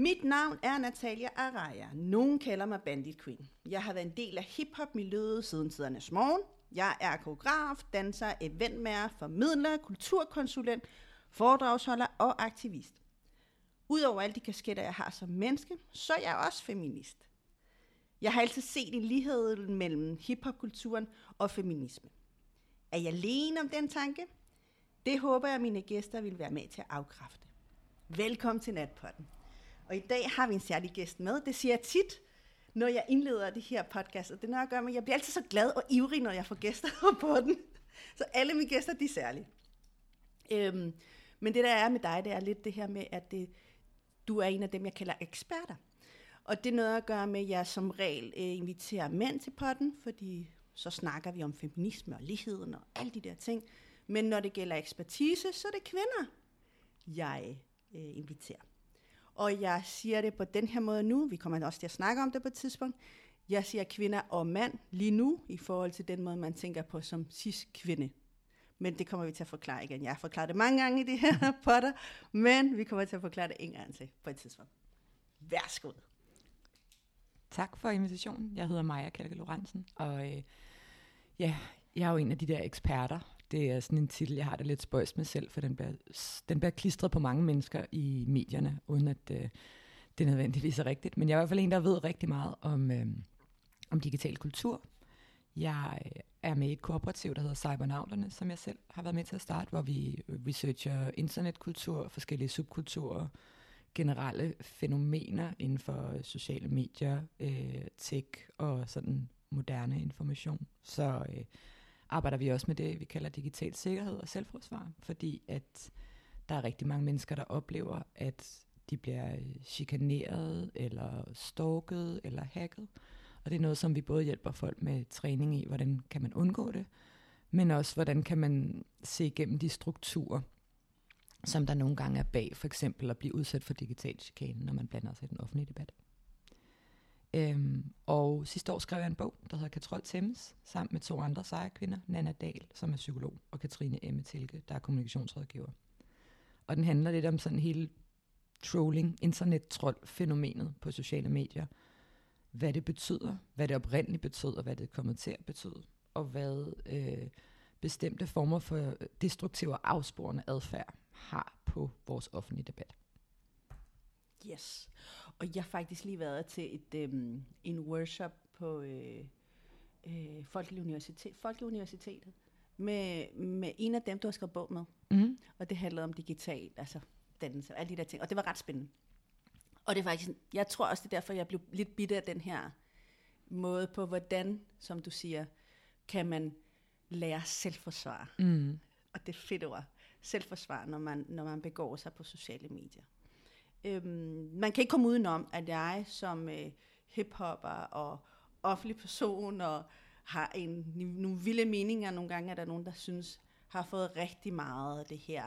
Mit navn er Natalia Araya. Nogen kalder mig Bandit Queen. Jeg har været en del af hiphop-miljøet siden tidernes morgen. Jeg er koreograf, danser, eventmager, formidler, kulturkonsulent, foredragsholder og aktivist. Udover alle de kasketter, jeg har som menneske, så er jeg også feminist. Jeg har altid set en lighed mellem hiphopkulturen og feminisme. Er jeg alene om den tanke? Det håber jeg, mine gæster vil være med til at afkræfte. Velkommen til Natpotten. Og i dag har vi en særlig gæst med. Det siger jeg tit, når jeg indleder det her podcast. Og det er noget at gøre med, jeg bliver altid så glad og ivrig, når jeg får gæster på den. Så alle mine gæster, de er særlige. Øhm, men det der er med dig, det er lidt det her med, at det, du er en af dem, jeg kalder eksperter. Og det er noget at gøre med, at jeg som regel øh, inviterer mænd til potten, fordi så snakker vi om feminisme og ligheden og alle de der ting. Men når det gælder ekspertise, så er det kvinder, jeg øh, inviterer. Og jeg siger det på den her måde nu, vi kommer også til at snakke om det på et tidspunkt. Jeg siger kvinder og mand lige nu, i forhold til den måde, man tænker på som cis-kvinde. Men det kommer vi til at forklare igen. Jeg har forklaret det mange gange i de her potter, men vi kommer til at forklare det en gang til på et tidspunkt. Værsgo. Tak for invitationen. Jeg hedder Maja Kalke Lorentzen, og øh, ja, jeg er jo en af de der eksperter. Det er sådan en titel, jeg har det lidt spøjs med selv, for den bliver, den bliver klistret på mange mennesker i medierne, uden at øh, det nødvendigvis er rigtigt. Men jeg er i hvert fald en, der ved rigtig meget om, øh, om digital kultur. Jeg øh, er med i et kooperativ, der hedder Cybernauterne, som jeg selv har været med til at starte, hvor vi researcher internetkultur, forskellige subkulturer, generelle fænomener inden for sociale medier, øh, tech og sådan moderne information. Så øh, arbejder vi også med det, vi kalder digital sikkerhed og selvforsvar, fordi at der er rigtig mange mennesker, der oplever, at de bliver chikaneret, eller stalket, eller hacket. Og det er noget, som vi både hjælper folk med træning i, hvordan kan man undgå det, men også hvordan kan man se igennem de strukturer, som der nogle gange er bag, for eksempel at blive udsat for digital chikane, når man blander sig i den offentlige debat. Øhm, og sidste år skrev jeg en bog, der hedder Katrol Thames, sammen med to andre seje kvinder, Nana Dahl, som er psykolog, og Katrine Emme Tilke, der er kommunikationsrådgiver. Og den handler lidt om sådan hele trolling, internet-troll-fænomenet på sociale medier. Hvad det betyder, hvad det oprindeligt betyder, hvad det kommer til at betyde, og hvad øh, bestemte former for destruktiv og afsporende adfærd har på vores offentlige debat. Yes. Og jeg har faktisk lige været til et, øhm, en workshop på øh, øh, Folkelig Universitet, Folkelig Universitetet med, med en af dem, du har skrevet bog med. Mm. Og det handlede om digital, altså dannelse og alle de der ting. Og det var ret spændende. Og det er faktisk, jeg tror også, det er derfor, jeg blev lidt bitte af den her måde på, hvordan, som du siger, kan man lære selvforsvar. Mm. Og det er fedt ord. Selvforsvar, når man, når man begår sig på sociale medier. Øhm, man kan ikke komme udenom, at jeg som øh, hiphopper og offentlig person og har en, nogle vilde meninger. Nogle gange er der nogen, der synes, har fået rigtig meget af det her,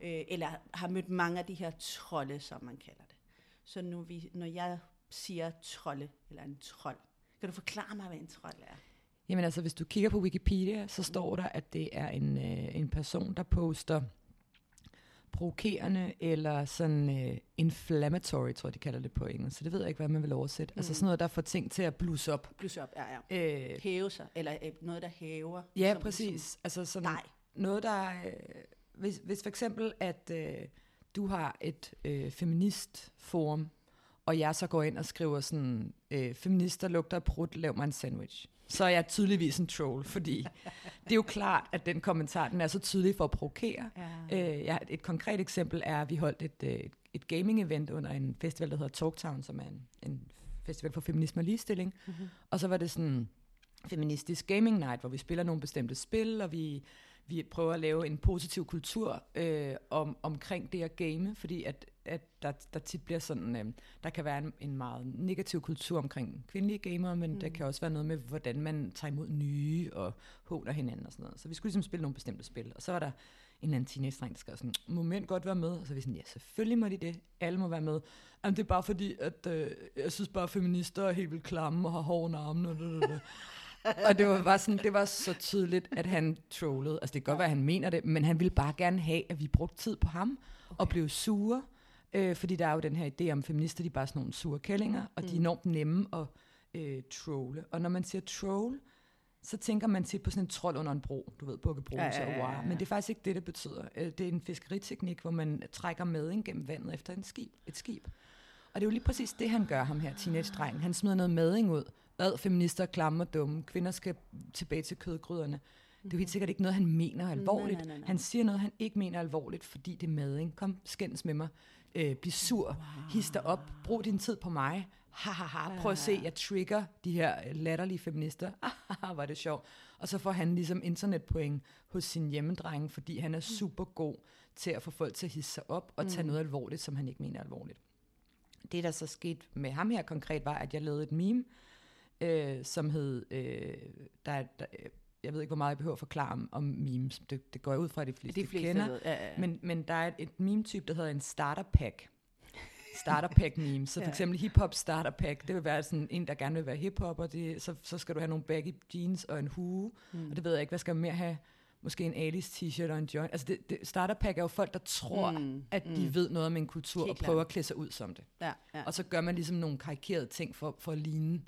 øh, eller har mødt mange af de her trolde, som man kalder det. Så nu vi, når jeg siger trolde, eller en trold, kan du forklare mig, hvad en trold er? Jamen altså, hvis du kigger på Wikipedia, så står der, at det er en, øh, en person, der poster provokerende eller sådan uh, inflammatory, tror jeg, de kalder det på engelsk. Så det ved jeg ikke, hvad man vil oversætte. Altså mm. Altså sådan noget, der får ting til at blusse op. Blusse op, ja, ja. Øh, Hæve sig, eller øh, noget, der hæver. Ja, som, præcis. Som, altså sådan nej. noget, der... Øh, hvis, hvis for eksempel, at øh, du har et øh, feministforum, og jeg så går ind og skriver sådan, øh, feminister lugter af prut, lav mig en sandwich så er jeg tydeligvis en troll, fordi det er jo klart, at den kommentar, den er så tydelig for at provokere. Ja. Øh, et konkret eksempel er, at vi holdt et, øh, et, et gaming-event under en festival, der hedder Talktown, som er en, en festival for feminisme og ligestilling. Mm-hmm. Og så var det sådan feministisk gaming night, hvor vi spiller nogle bestemte spil, og vi, vi prøver at lave en positiv kultur øh, om, omkring det at game, fordi at at der, der tit bliver sådan, øh, der kan være en, en meget negativ kultur omkring kvindelige gamere, men mm. der kan også være noget med, hvordan man tager imod nye og håner hinanden og sådan noget. Så vi skulle ligesom spille nogle bestemte spil, og så var der en anden teenage der skrev sådan, må mænd godt være med? Og så var vi sådan, ja, selvfølgelig må de det. Alle må være med. Jamen, det er bare fordi, at øh, jeg synes bare, at feminister er helt vildt klamme og har hårde arme. Og, og det var bare sådan, det var så tydeligt, at han trollede. Altså, det kan godt være, at han mener det, men han ville bare gerne have, at vi brugte tid på ham okay. og blev sure Øh, fordi der er jo den her idé om feminister, de er bare sådan nogle sure kællinger, og mm. de er enormt nemme at øh, trolle. Og når man siger troll, så tænker man tit på sådan en trold under en bro, du ved, bukkebro, ja, ja, ja, ja. wow. men det er faktisk ikke det, det betyder. Øh, det er en fiskeriteknik, hvor man trækker mading gennem vandet efter en skib, et skib. Og det er jo lige præcis det, han gør, ham her, teenage-drengen. Han smider noget mading ud. Ad, feminister, klamme og dumme. Kvinder skal tilbage til kødgryderne. Det er jo helt mhm. sikkert ikke noget, han mener alvorligt. Nej, nej, nej. Han siger noget, han ikke mener alvorligt, fordi det er mading. Kom, skændes med mig. Øh, bliv sur. Wow. Hister op. Brug din tid på mig ha, ha, ha, prøv at se, jeg trigger de her latterlige feminister. Ah, var det sjovt. Og så får han ligesom internetpoint hos sin hjemmedrenge, fordi han er mm. super god til at få folk til at hisse sig op og tage mm. noget alvorligt, som han ikke mener alvorligt. Det, der så skete med ham her konkret, var, at jeg lavede et meme, øh, som hed, øh, der, der, jeg ved ikke, hvor meget jeg behøver at forklare om, om memes. Det, det går jeg ud fra, at de fleste, de fleste kender. Ved, ja, ja. Men, men der er et, et meme-type, der hedder en starter pack starter pack meme. Så for ja. eksempel hip-hop starter pack, det vil være sådan en, der gerne vil være hip-hop, og det, så, så skal du have nogle baggy jeans og en hue, mm. og det ved jeg ikke, hvad skal man mere have? Måske en Alice t-shirt og en joint. Altså det, det, starter pack er jo folk, der tror, mm. at de mm. ved noget om en kultur, Helt og prøver at klæde sig ud som det. Ja, ja. Og så gør man ligesom nogle karikerede ting for, for at ligne,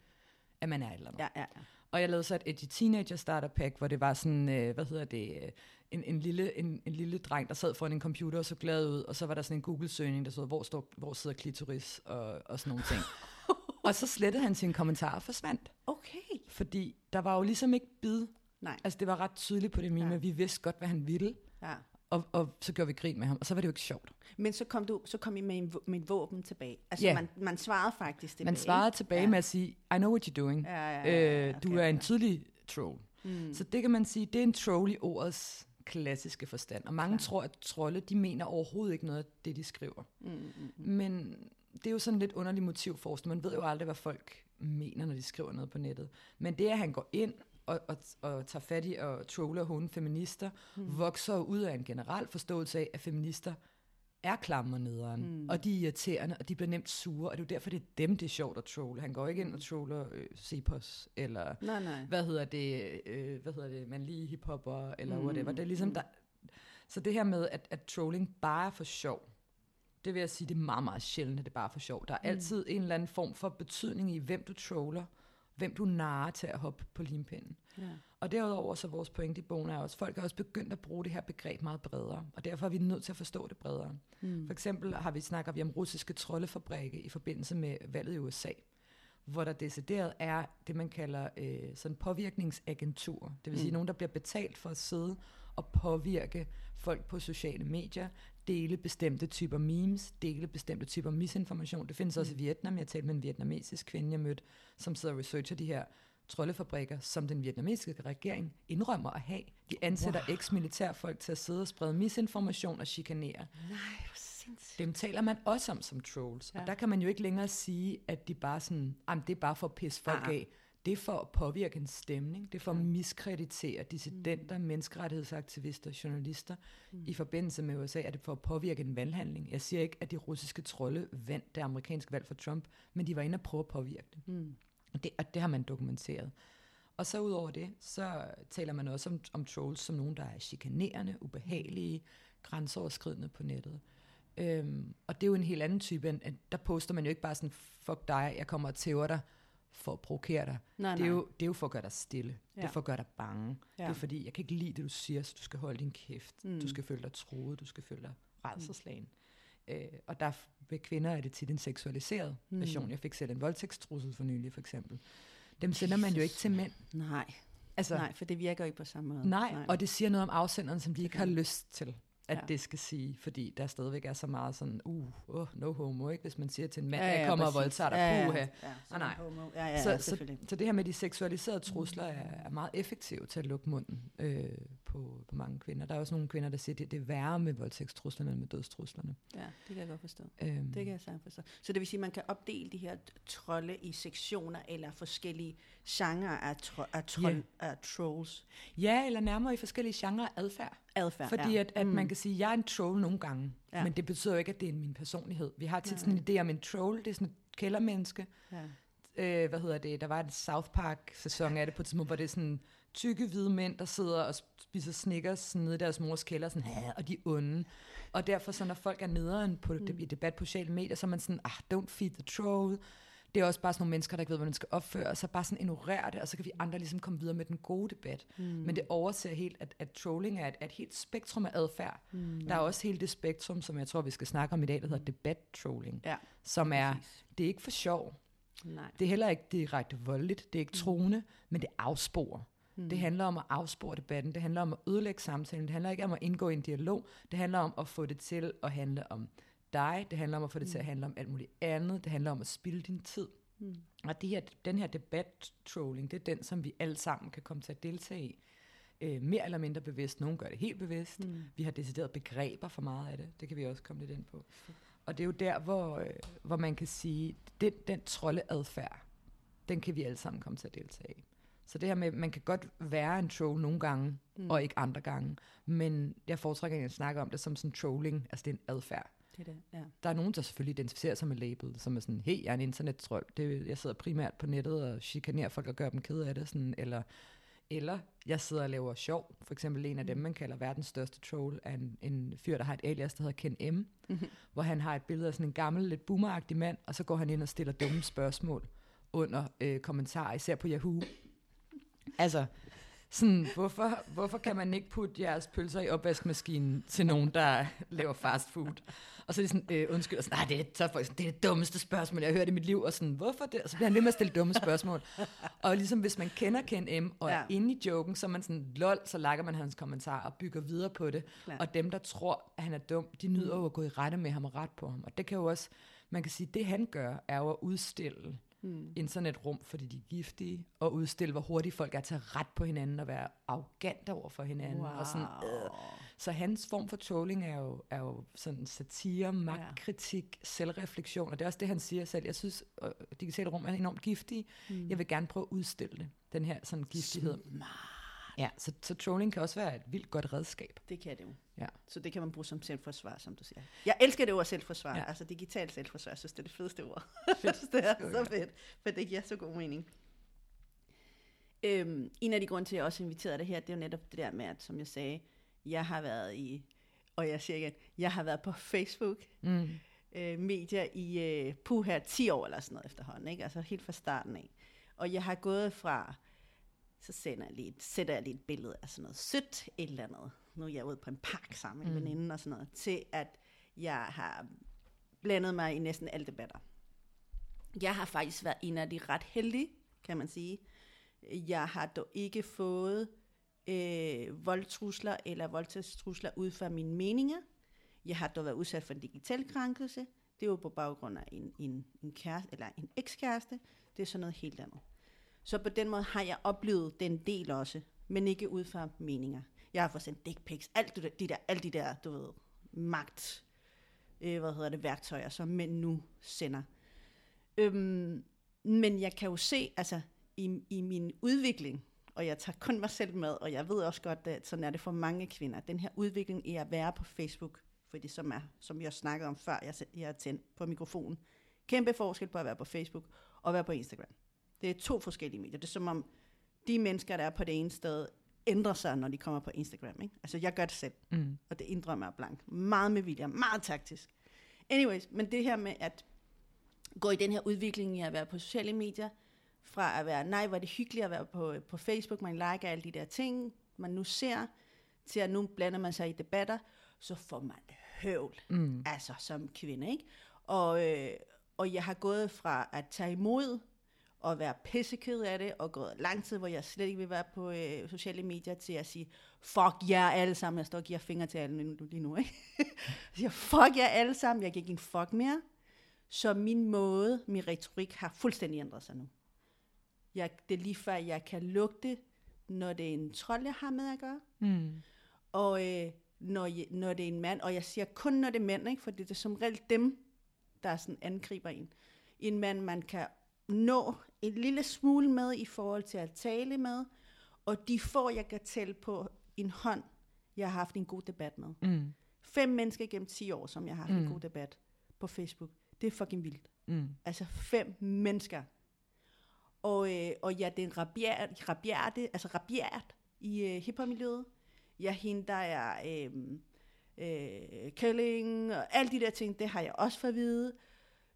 at man er et eller andet. Ja, ja, ja. Og jeg lavede så et edgy teenager starter pack, hvor det var sådan, øh, hvad hedder det, øh, en, en, lille, en, en lille dreng, der sad foran en computer og så glad ud, og så var der sådan en Google-søgning, der stod, hvor, står, hvor sidder klitoris, og, og sådan nogle ting. og så slettede han sin kommentar og forsvandt. Okay. Fordi der var jo ligesom ikke bid. Nej. Altså det var ret tydeligt på det meme, ja. vi vidste godt, hvad han ville. Ja. Og, og så gjorde vi grin med ham, og så var det jo ikke sjovt. Men så kom, du, så kom I med, en, med et våben tilbage. Altså yeah. man, man svarede faktisk tilbage. Man svarede tilbage ja. med at sige, I know what you're doing. Ja, ja, ja, øh, okay, du er en tydelig troll. Mm. Så det kan man sige, det er en troll i ordets klassiske forstand. Og mange Klar. tror, at trolde, de mener overhovedet ikke noget af det, de skriver. Mm, mm, mm. Men det er jo sådan lidt underlig motivforskning. Man ved jo aldrig, hvad folk mener, når de skriver noget på nettet. Men det, at han går ind og, og, og tager fat i og troller hun feminister, mm. vokser ud af en generel forståelse af, at feminister er klamme og nederen, mm. og de er irriterende, og de bliver nemt sure, og det er jo derfor, det er dem, det er sjovt at trolle. Han går ikke ind og mm. troller øh, Cepos, eller nej, nej. hvad hedder det, øh, hvad hedder det, man lige hiphopper, eller mm. whatever. Det er ligesom, mm. der, så det her med, at, at trolling bare er for sjov, det vil jeg sige, det er meget, meget sjældent, at det bare er for sjov. Der er mm. altid en eller anden form for betydning i, hvem du troller, hvem du narer til at hoppe på limpinden. Ja. Og derudover så vores pointe i bogen er også, at folk har også begyndt at bruge det her begreb meget bredere, og derfor er vi nødt til at forstå det bredere. Mm. For eksempel har vi, snakker vi om russiske troldefabrikke i forbindelse med valget i USA, hvor der decideret er det, man kalder øh, sådan påvirkningsagentur. Det vil sige mm. nogen, der bliver betalt for at sidde og påvirke folk på sociale medier, dele bestemte typer memes, dele bestemte typer misinformation. Det findes mm. også i Vietnam. Jeg talte med en vietnamesisk kvinde, jeg mødte, som sidder og researcher de her troldefabrikker, som den vietnamesiske regering indrømmer at have. De ansætter wow. eks-militærfolk til at sidde og sprede misinformation og chikanere. Nej, hvor sindssygt. Dem taler man også om som trolls. Ja. Og der kan man jo ikke længere sige, at de bare sådan, det er bare for at pisse folk ah, ah. af. Det er for at påvirke en stemning. Det er for at miskreditere dissidenter, mm. menneskerettighedsaktivister, journalister. Mm. I forbindelse med USA er det for at påvirke en valghandling. Jeg siger ikke, at de russiske trolde vandt det amerikanske valg for Trump, men de var inde og prøve at påvirke det. Mm. Og det, og det har man dokumenteret. Og så ud over det, så taler man også om, om trolls som nogen, der er chikanerende, ubehagelige, grænseoverskridende på nettet. Øhm, og det er jo en helt anden type, end, at der poster man jo ikke bare sådan, fuck dig, jeg kommer og tæver dig for at provokere dig. Nej, det, er nej. Jo, det er jo for at gøre dig stille. Ja. Det er for at gøre dig bange. Ja. Det er fordi, jeg kan ikke lide det, du siger, så du skal holde din kæft. Mm. Du skal føle dig troet, du skal føle dig redselslagen. Mm. Øh, og der ved kvinder er det tit en seksualiseret mm. version. Jeg fik selv en voldtægtstrussel for nylig, for eksempel. Dem sender man jo ikke til mænd. Nej. Altså, nej, for det virker ikke på samme måde. Nej, nej. og det siger noget om afsenderen, som de ikke har lyst til at ja. det skal sige, fordi der stadigvæk er så meget sådan, uh, uh no homo, ikke? Hvis man siger til en mand, ja, ja, jeg kommer præcis. og voldtager dig, ja, ja, puha. Ja, ja, nej. Homo. Ja, ja, så, så, så det her med de seksualiserede trusler er, er meget effektivt til at lukke munden øh, på, på mange kvinder. Der er også nogle kvinder, der siger, at det, det er værre med voldtægtstruslerne end med dødstruslerne. Ja, det kan jeg godt forstå. Øhm. Det kan jeg sagtens forstå. Så det vil sige, at man kan opdele de her trolde i sektioner eller forskellige genrer af, tro, af, trold, yeah. af trolls? Ja, eller nærmere i forskellige genrer adfærd. Adfærd, Fordi ja. at, at mm. man kan sige, at jeg er en troll nogle gange, ja. men det betyder jo ikke, at det er min personlighed. Vi har tit sådan en idé om en troll, det er sådan et kældermenneske, ja. øh, hvad hedder det, der var en South Park-sæson af det på et tidspunkt, hvor det er sådan tykke hvide mænd, der sidder og spiser Snickers nede i deres mors kælder, sådan, og de er onde. Og derfor, så når folk er nederen på, mm. i debat på sociale medier, så er man sådan, ah, don't feed the troll. Det er også bare sådan nogle mennesker, der ikke ved, hvordan man skal opføre sig, bare sådan ignorere det, og så kan vi andre ligesom komme videre med den gode debat. Mm. Men det overser helt, at, at trolling er et, et helt spektrum af adfærd. Mm. Der er også hele det spektrum, som jeg tror, vi skal snakke om i dag, der hedder debat-trolling, Ja, som er, præcis. det er ikke for sjov, nej. det er heller ikke direkte voldeligt, det er ikke truende, men det afsporer. Mm. Det handler om at afspore debatten, det handler om at ødelægge samtalen, det handler ikke om at indgå i en dialog, det handler om at få det til at handle om dig, det handler om at få det til at handle om alt muligt andet, det handler om at spilde din tid. Mm. Og det her, den her debat-trolling, det er den, som vi alle sammen kan komme til at deltage i. Øh, mere eller mindre bevidst. Nogle gør det helt bevidst. Mm. Vi har decideret begreber for meget af det. Det kan vi også komme lidt ind på. Og det er jo der, hvor, øh, hvor man kan sige, den, den troldeadfærd, den kan vi alle sammen komme til at deltage i. Så det her med, man kan godt være en troll nogle gange, mm. og ikke andre gange. Men jeg foretrækker at snakke om det som sådan trolling, altså det er en adfærd. Det er det, ja. Der er nogen, der selvfølgelig identificerer sig med label, som er sådan, hey, jeg er en internettrold. Det, jeg sidder primært på nettet og chikanerer folk og gør dem kede af det. Sådan, eller, eller jeg sidder og laver sjov. For eksempel en af dem, man kalder verdens største troll, er en, en fyr, der har et alias, der hedder Ken M. Mhm. hvor han har et billede af sådan en gammel, lidt boomeragtig mand, og så går han ind og stiller dumme spørgsmål under øh, kommentarer, især på Yahoo. Altså, sådan, hvorfor, hvorfor kan man ikke putte jeres pølser i opvaskemaskinen til nogen, der laver fast food? Og så er de sådan, øh, undskyld, og sådan, nej, det er, så er folk sådan, det er det dummeste spørgsmål, jeg har hørt i mit liv, og sådan, hvorfor det? Og så bliver han ved med at stille dumme spørgsmål. Og ligesom hvis man kender Ken M, og er Ja. inde i joken, så er man sådan, lol, så lakker man hans kommentar og bygger videre på det. Klart. Og dem, der tror, at han er dum, de nyder jo at gå i rette med ham og ret på ham. Og det kan jo også, man kan sige, det han gør, er jo at udstille Mm. internetrum, fordi de er giftige, og udstille, hvor hurtigt folk er til at ret på hinanden og være arrogante over for hinanden. Wow. Og sådan, øh. Så hans form for trolling er jo, er jo sådan satire, magtkritik, selvreflektion, og det er også det, han siger selv. Jeg synes, øh, digitale rum er enormt giftige. Mm. Jeg vil gerne prøve at udstille det, den her sådan giftighed. Ja, så, så trolling kan også være et vildt godt redskab. Det kan det jo. Ja. Så det kan man bruge som selvforsvar, som du siger. Jeg elsker det ord selvforsvar, Ja. altså digitalt selvforsvar. Jeg synes, det er det fedeste ord. Synes, det er så fedt, for det giver så god mening. Øhm, en af de grunde til, at jeg også inviterede dig her, det er jo netop det der med, at som jeg sagde, jeg har været i, og jeg siger igen, jeg har været på Facebook, Mm. øh, medier i øh, puh her 10 år eller sådan noget efterhånden, ikke? altså helt fra starten af. Og jeg har gået fra, så sender jeg lige, et- sætter jeg lige et billede af sådan noget sødt et eller andet. Nu er jeg ude på en park sammen med Mm. veninden og sådan noget, til at jeg har blandet mig i næsten alle debatter. Jeg har faktisk været en af de ret heldige, kan man sige. Jeg har dog ikke fået øh, voldtrusler eller voldtægtstrusler ud fra mine meninger. Jeg har dog været udsat for en digital krænkelse. Det var på baggrund af en, en, en, kæreste, eller en ekskæreste. Det er sådan noget helt andet. Så på den måde har jeg oplevet den del også, men ikke ud fra meninger. Jeg har fået sendt dick pics, alt det der, de der, alt de der, du ved, magt, øh, hvad hedder det, værktøjer, som mænd nu sender. Øhm, men jeg kan jo se, altså i, i min udvikling, og jeg tager kun mig selv med, og jeg ved også godt, at sådan er det for mange kvinder, den her udvikling i at være på Facebook, fordi som, er, som jeg snakkede om før, jeg, jeg er tændt på mikrofonen. Kæmpe forskel på at være på Facebook og være på Instagram. Det er to forskellige medier. Det er som om, de mennesker, der er på det ene sted, ændrer sig, når de kommer på Instagram. Ikke? Altså, jeg gør det selv, Mm. og det indrømmer jeg blank. Meget med vilje, meget taktisk. Anyways, men det her med at gå i den her udvikling i at være på sociale medier, fra at være, nej, hvor er det hyggeligt at være på, på Facebook, man liker alle de der ting, man nu ser, til at nu blander man sig i debatter, så får man høvl, Mm. altså som kvinde, ikke? Og, øh, og jeg har gået fra at tage imod, og være pisseked af det, og gået lang tid, hvor jeg slet ikke vil være på øh, sociale medier, til at sige, fuck jer alle sammen, jeg står og giver fingre til alle lige nu, ikke? jeg siger, fuck jer alle sammen, jeg kan ikke en fuck mere. Så min måde, min retorik har fuldstændig ændret sig nu. Jeg, det er lige før, jeg kan lugte, når det er en trold, jeg har med at gøre. Mm. Og øh, når, jeg, når det er en mand, og jeg siger kun, når det er mænd, ikke? for det er som regel dem, der sådan angriber en. En mand, man kan nå en lille smule med i forhold til at tale med, og de får, jeg kan tælle på en hånd, jeg har haft en god debat med. Mm. Fem mennesker gennem 10 år, som jeg har haft mm. En god debat på Facebook. Det er fucking vildt. Mm. Altså fem mennesker. Og, øh, og ja, det er rabiat, rabiate, altså rabiat i øh, hiphop-miljøet. Ja, hende, der er øh, øh, kælling, og alle de der ting, det har jeg også fået at vide.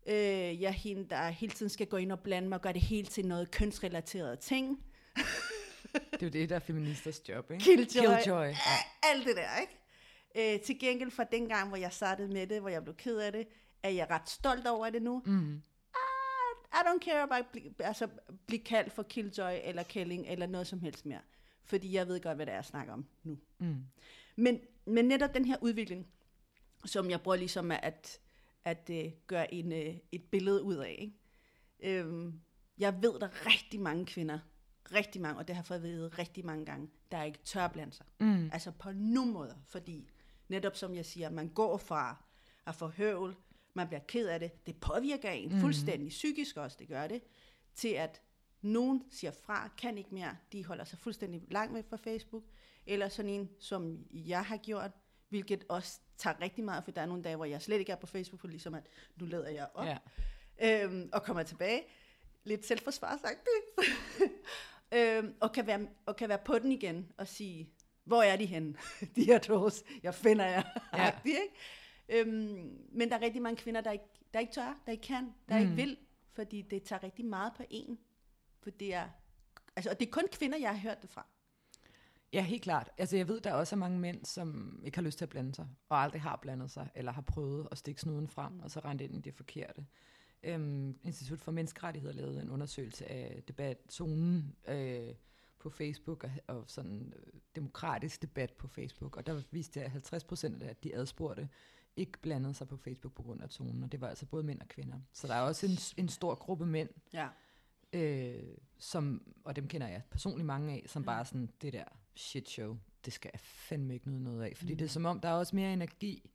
Øh, jeg er hende, der hele tiden skal gå ind og blande mig og gøre det hele til noget kønsrelateret ting. Det er jo det, der er feministers job, ikke? Killjoy. Killjoy. Alt det der, ikke? Øh, til gengæld fra den gang, hvor jeg startede med det, hvor jeg blev ked af det, er jeg ret stolt over det nu. Mm. I don't care about blive, altså, blive kaldt for Killjoy eller Kælling eller noget som helst mere. Fordi jeg ved godt, hvad det er, jeg snakker om nu. Mm. Men, men netop den her udvikling, som jeg bruger ligesom at, at uh, gøre en, uh, et billede ud af. Ikke? Øhm, jeg ved, der er rigtig mange kvinder, rigtig mange, og det har jeg fået at vide rigtig mange gange, der ikke tør blande sig. Mm. Altså på nogen måder, fordi netop som jeg siger, man går fra at få høvl, man bliver ked af det, det påvirker en Mhm. fuldstændig psykisk også, det gør det, til at nogen siger fra, kan ikke mere, de holder sig fuldstændig langt væk fra Facebook, eller sådan en, som jeg har gjort, hvilket også tager rigtig meget, for der er nogle dage, hvor jeg slet ikke er på Facebook, for ligesom at nu lader jeg op, Ja. øhm, og kommer tilbage. Lidt selvforsvarsagtigt. øhm, og, kan være, og kan være på den igen og sige, hvor er de henne, de her trolls? Jeg finder jer. Ja. Ja. ikke? Øhm, men der er rigtig mange kvinder, der ikke, der ikke tør, der ikke kan, der mm. ikke vil, fordi det tager rigtig meget på en. For det er, altså, og det er kun kvinder, jeg har hørt det fra. Ja, helt klart. Altså, jeg ved, der også er mange mænd, som ikke har lyst til at blande sig, og aldrig har blandet sig, eller har prøvet at stikke snuden frem, mm. og så rent ind i det forkerte. Øhm, Institut for Menneskerettigheder lavede en undersøgelse af debatzonen øh, på Facebook, og, og sådan øh, demokratisk debat på Facebook, og der viste det, at 50 procent af de adspurgte ikke blandede sig på Facebook på grund af zonen, og det var altså både mænd og kvinder. Så der er også en, en stor gruppe mænd, Ja. Øh, som, og dem kender jeg personligt mange af, som bare er sådan, det der shit show, det skal jeg fandme ikke nyde noget af. Fordi mm. det er som om, der er også mere energi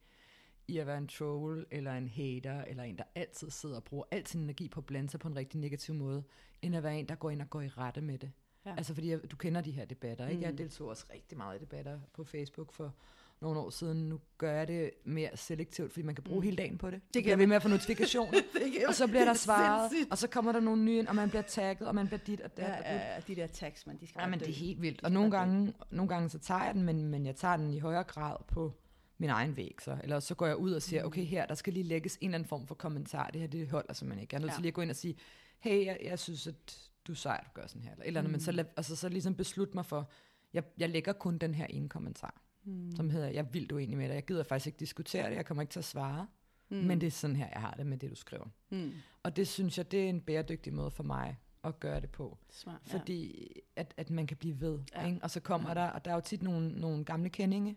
i at være en troll, eller en hater, eller en, der altid sidder og bruger al sin energi på at blande sig på en rigtig negativ måde, end at være en, der går ind og går i rette med det. Ja. Ja. Altså fordi jeg, du kender de her debatter, ikke? Jeg Mm. deltog også rigtig meget i debatter på Facebook for nogle år siden. Nu gør jeg det mere selektivt, fordi man kan bruge Mm. mm. hele dagen på det. Det kan kan ved med at få notifikationer. Og så bliver der svaret, Sindssygt. og så kommer der nogle nye og man bliver tagget, og man bliver dit og dat. Ja, ja, de der tags, man, de skal Ja, men det er helt vildt. Og nogle gange, nogle gange så tager jeg den, men, men jeg tager den i højere grad på min egen væg. Så. Eller så går jeg ud og siger, okay her, der skal lige lægges en eller anden form for kommentar. Det her, det holder simpelthen ikke. Jeg er nødt Ja. til lige at gå ind og sige, hey, jeg, jeg synes, at du er sej, at du gør sådan her. Eller, eller andet, men så, lad, altså, så ligesom beslut mig for, jeg, jeg lægger kun den her ene kommentar, mm. som hedder, jeg er vildt uenig med dig. Jeg gider faktisk ikke diskutere det, jeg kommer ikke til at svare. Mm. Men det er sådan her, jeg har det med det, du skriver. Mm. Og det synes jeg, det er en bæredygtig måde for mig at gøre det på. Smart, ja. Fordi at, at man kan blive ved. Ja. Ja. Ikke? Og så kommer der, og der er jo tit nogle, nogle gamle kendinge,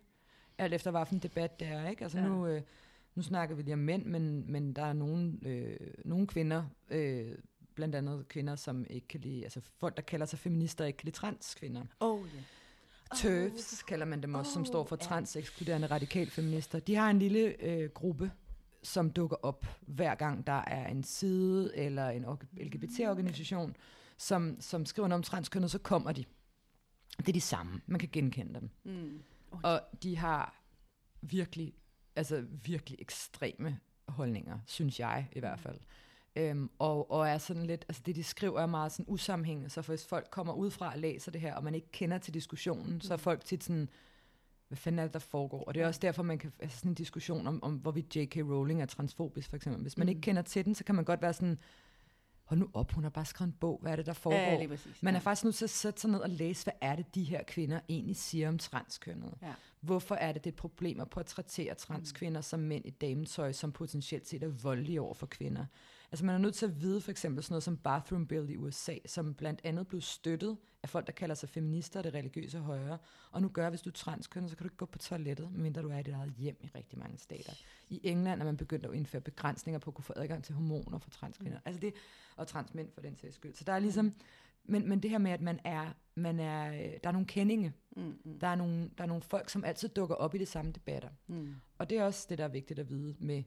alt efter hvilken debat det er. Ikke? Altså Ja. ja. nu, øh, nu snakker vi lige om mænd, men, men der er nogle, øh, nogle kvinder, øh, blandt andet kvinder, som ikke kan lide, altså folk, der kalder sig feminister, ikke kan lide transkvinder. Oh, ja. TERFs kalder man dem også, som Oh, står for transekskluderende radikalfeminister. De har en lille øh, gruppe, som dukker op hver gang der er en side eller en org- LGBT-organisation, som, som skriver noget om transkønnet, så kommer de. Det er de samme. Man kan genkende dem. Mm. Og de har virkelig, altså virkelig ekstreme holdninger, synes jeg i hvert fald. Øhm, og, og er sådan lidt, altså det de skriver er meget sådan usammenhængende, så hvis folk kommer udefra og læser det her, og man ikke kender til diskussionen, så er folk tit sådan, hvad fanden er det, der foregår? Og det er også derfor, man kan, altså sådan en diskussion om, om hvorvidt J.K. Rowling er transfobisk, for eksempel. Hvis man Mm. ikke kender til den, så kan man godt være sådan, hold nu op, hun har bare skrevet en bog, hvad er det, der foregår? Ja, lige præcis. Man ja. er faktisk nødt til at sætte sig ned og læse, hvad er det, de her kvinder egentlig siger om transkønnet. Ja. Hvorfor er det, det er et problem at portrættere transkvinder som mænd i dametøj, som potentielt set er voldelige over for kvinder? Altså man er nødt til at vide for eksempel sådan noget som Bathroom Bill i USA, som blandt andet blev støttet af folk, der kalder sig feminister og det religiøse højre. Og nu gør, hvis du er transkønnet, så kan du ikke gå på toilettet, medmindre du er i dit eget hjem i rigtig mange stater. I England er man begyndt at indføre begrænsninger på at kunne få adgang til hormoner for transkvinder. Mm. Altså det, og transmænd for den sags skyld. Så der er ligesom, men, men det her med, at man er, man er, øh, der er nogle kendinge, Mm, mm, der er, nogle, der er nogle folk, som altid dukker op i de samme debatter. mm. Og det er også det, der er vigtigt at vide med,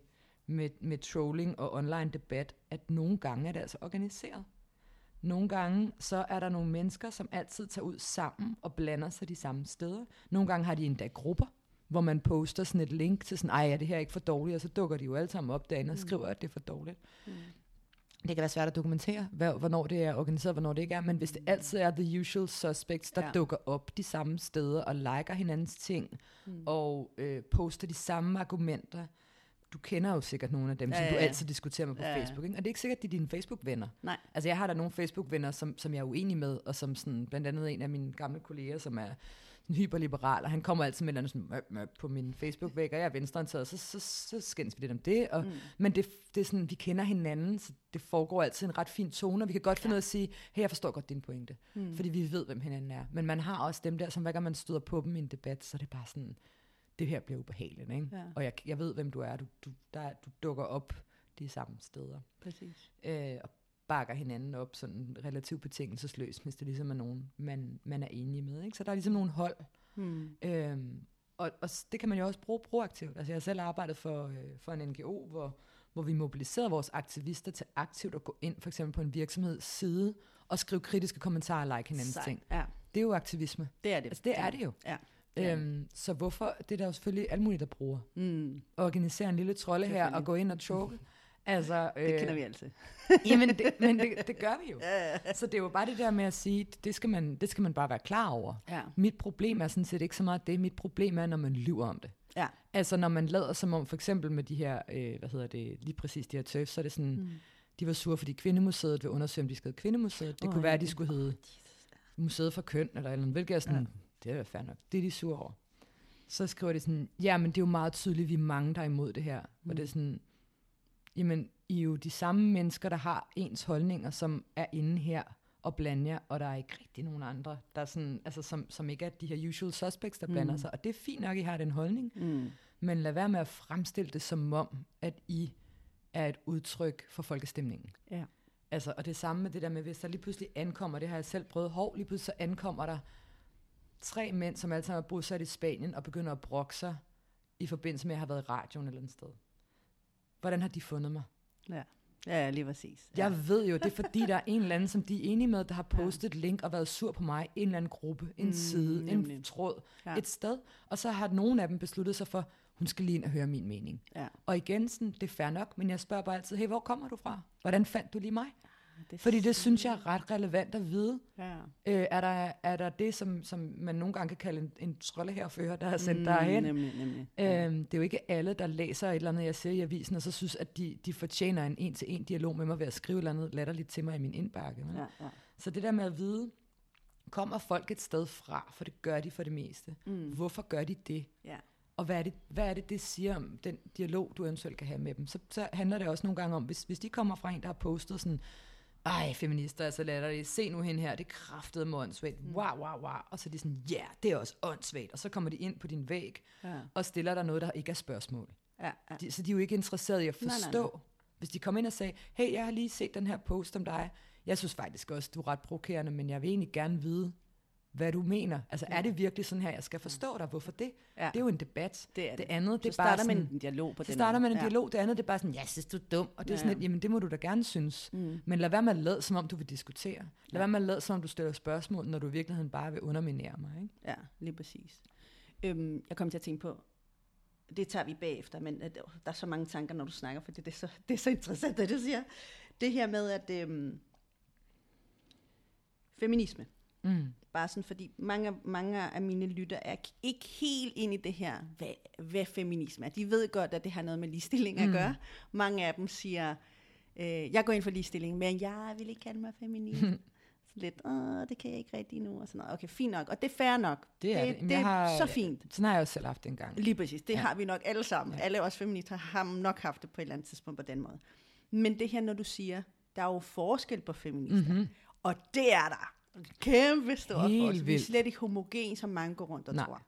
med, med trolling og online debat, at nogle gange er det altså organiseret. Nogle gange så er der nogle mennesker, som altid tager ud sammen og blander sig de samme steder. Nogle gange har de endda grupper, hvor man poster sådan et link til sådan, ej, er det her ikke for dårligt? Og så dukker de jo alle sammen op derinde og skriver, at det er for dårligt. Mm. det kan være svært at dokumentere, hvornår det er organiseret, hvornår det ikke er, men hvis det altid er the usual suspects, der ja. dukker op de samme steder og liker hinandens ting, mm. og øh, poster de samme argumenter, du kender jo sikkert nogle af dem, Ja, som ja, du ja. altid diskuterer med på Ja, ja. Facebook, ikke? og det er ikke sikkert, at de er dine Facebook-venner. Nej. Altså jeg har da nogle Facebook-venner, som, som jeg er uenig med, og som sådan, blandt andet en af mine gamle kolleger, som er hyperliberal, og han kommer altid med et eller andet sådan, møp på min Facebook-væg, og jeg er venstreorienteret, så, så, så, skændes vi lidt om det, og, mm. men det, det er sådan, vi kender hinanden, så det foregår altid en ret fin tone, og vi kan godt finde ud af at sige, hey, jeg forstår godt din pointe, mm. fordi vi ved, hvem hinanden er. Men man har også dem der, som hver gang man støder på dem i en debat, så er det bare sådan, det her bliver ubehageligt, ikke? Ja. Og jeg, jeg ved, hvem du er. Du, du, der, du dukker op de samme steder. Præcis. Øh, og bakker hinanden op sådan relativt betingelsesløst, hvis det ligesom er nogen, man, man er enige med. Ikke? Så der er ligesom nogle hold. Hmm. Øhm, og, og det kan man jo også bruge proaktivt. Altså jeg har selv arbejdet for, øh, for en NGO, hvor, hvor vi mobiliserede vores aktivister til aktivt at gå ind for eksempel på en virksomheds side og skrive kritiske kommentarer og like hinandens Sejt. ting. Ja, Det er jo aktivisme. det er det. Altså det er det jo. Ja. Øhm, så hvorfor, det er der jo selvfølgelig alt muligt, der bruger. Mm. Organisere en lille trolde her og gå ind og choke. Altså, øh, Det kender vi altid. Jamen, det, men det, det gør vi jo. Så det er jo bare det der med at sige, det skal man, det skal man bare være klar over. Ja. Mit problem er sådan set ikke så meget det. Mit problem er, når man lyver om det. Ja. Altså når man lader som om, for eksempel med de her, øh, hvad hedder det, lige præcis de her tøfs, så er det sådan, mm. de var sure, fordi Kvindemuseet vil undersøge, om de skal hedde Kvindemuseet. Det oh, kunne være, at de skulle hedde Museet for Køn, eller, eller hvilket er sådan, ja. Det er fair nok. Det er de sure over. Så skriver de sådan, ja, men det er jo meget tydeligt, vi er mange, der er imod det her. Mm. Og det er sådan, jamen, I er jo de samme mennesker, der har ens holdninger, som er inde her og blander jer, og der er ikke rigtig nogen andre, der er sådan, altså, som, som ikke er de her usual suspects, der blander Mm. sig. Og det er fint nok, I har den holdning, Mm. men lad være med at fremstille det som om, at I er et udtryk for folkestemningen. Ja. Altså, og det samme med det der med, hvis der lige pludselig ankommer, det har jeg selv prøvet, hov, lige pludselig så ankommer der tre mænd, som alle sammen er bosat i Spanien, og begynder at brokke sig i forbindelse med, at jeg har været i radioen eller andet sted. Hvordan har de fundet mig? Ja. ja, lige præcis. Ja. Jeg ved jo, det er fordi, der er en eller anden, som de er enige med, der har postet et link og været sur på mig, en eller anden gruppe, en Mm, side, nemlig. en tråd, Ja. ja. et sted. Og så har nogen af dem besluttet sig for, hun skal lige ind og høre min mening. Ja. Og igen, sådan, det er fair nok, men jeg spørger bare altid, hey, hvor kommer du fra? Hvordan fandt du lige mig? Det Fordi det synes jeg er ret relevant at vide. Ja. Øh, er, der, er der det, som, som man nogle gange kan kalde en, en troldeherfører, der har sendt mm, dig hen? Nemlig, nemlig. Øhm, det er jo ikke alle, der læser et eller andet, jeg ser i avisen, og så synes, at de, de fortjener en en-til-en dialog med mig ved at skrive et eller andet latterligt til mig i min indbakke. Ja, ja. Så det der med at vide, kommer folk et sted fra, for det gør de for det meste. Mm. Hvorfor gør de det? Ja. Og hvad er, det, hvad er det, det siger om den dialog, du eventuelt kan have med dem? Så, så handler det også nogle gange om, hvis, hvis de kommer fra en, der har postet sådan, ej, feminister er så latterlige, se nu hen her, det kraftede mig åndssvagt, wow, wow, wow. Og så er de sådan, ja, yeah, det er også åndssvagt. Og så kommer de ind på din væg, Ja. og stiller dig noget, der ikke er spørgsmål. Ja, ja. De, så de er jo ikke interesserede i at Nej, nej, forstå. nej. Hvis de kom ind og sagde, hey, jeg har lige set den her post om dig. Jeg synes faktisk også, du er ret provokerende, men jeg vil egentlig gerne vide, hvad du mener. Altså, er det virkelig sådan her, jeg skal forstå dig? Hvorfor det? Ja. Det er jo en debat. Det er det. Det andet, det så er bare starter sådan, man en dialog på så den starter man en Ja. dialog. Det andet, det er bare sådan, jeg synes, du er dum. Og det er Ja, sådan ja. lidt, jamen det må du da gerne synes. Mm. Men lad være med at lade, som om du vil diskutere. Lad være med at lade, som om du stiller spørgsmål, når du i virkeligheden bare vil underminere mig. Ikke? Ja, lige præcis. Øhm, jeg kom til at tænke på, det tager vi bagefter, men at der er så mange tanker, når du snakker, for det, det, er, så, det er så interessant, det du siger. Det her med, at øhm, feminisme, Mm. bare sådan, fordi mange, mange af mine lytter er ikke helt ind i det her, hvad, hvad feminisme er. De ved godt, at det har noget med ligestilling at Mm. gøre. Mange af dem siger, øh, jeg går ind for ligestilling, men jeg vil ikke kalde mig feminist. Så lidt, Åh, det kan jeg ikke rigtig nu, og sådan noget. Okay, fint nok, og det er fair nok. Det er det. det, det er har- så fint. Sådan har jeg også selv haft det engang. Lige præcis, det ja. Har vi nok alle sammen. Ja. Alle os feminister har nok haft det på et eller andet tidspunkt på den måde. Men det her, når du siger, der er jo forskel på feminister, Mm-hmm. og det er der. Kæmpe stor Helt forskel. Vi er slet ikke homogen, som mange går rundt og Nej. tror.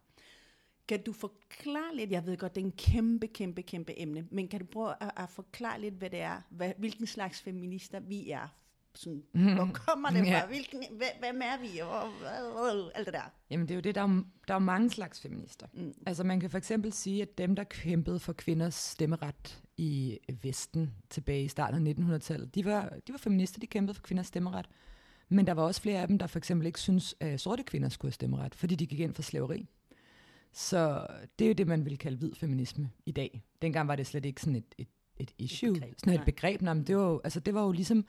Kan du forklare lidt, jeg ved godt, det er en kæmpe, kæmpe, kæmpe emne, men kan du prøve at, at forklare lidt, hvad det er, hvad, hvilken slags feminister vi er? Sådan, hvor kommer det fra? Ja. Hvilken, hvem, hvem er vi? Og, hvad- hvad- alt det der. Jamen det er jo det, der er, der er mange slags feminister. Mm. Altså man kan for eksempel sige, at dem, der kæmpede for kvinders stemmeret i Vesten tilbage i starten af 1900-tallet, de var, de var feminister, de kæmpede for kvinders stemmeret. Men der var også flere af dem, der for eksempel ikke synes at sorte kvinder skulle have stemmeret, fordi de gik ind for slaveri. Så det er jo det, man vil kalde hvid feminisme i dag. Dengang var det slet ikke sådan et, et, et issue, begreb, sådan et nej. begreb. Nej, men det var, jo, altså, det var jo ligesom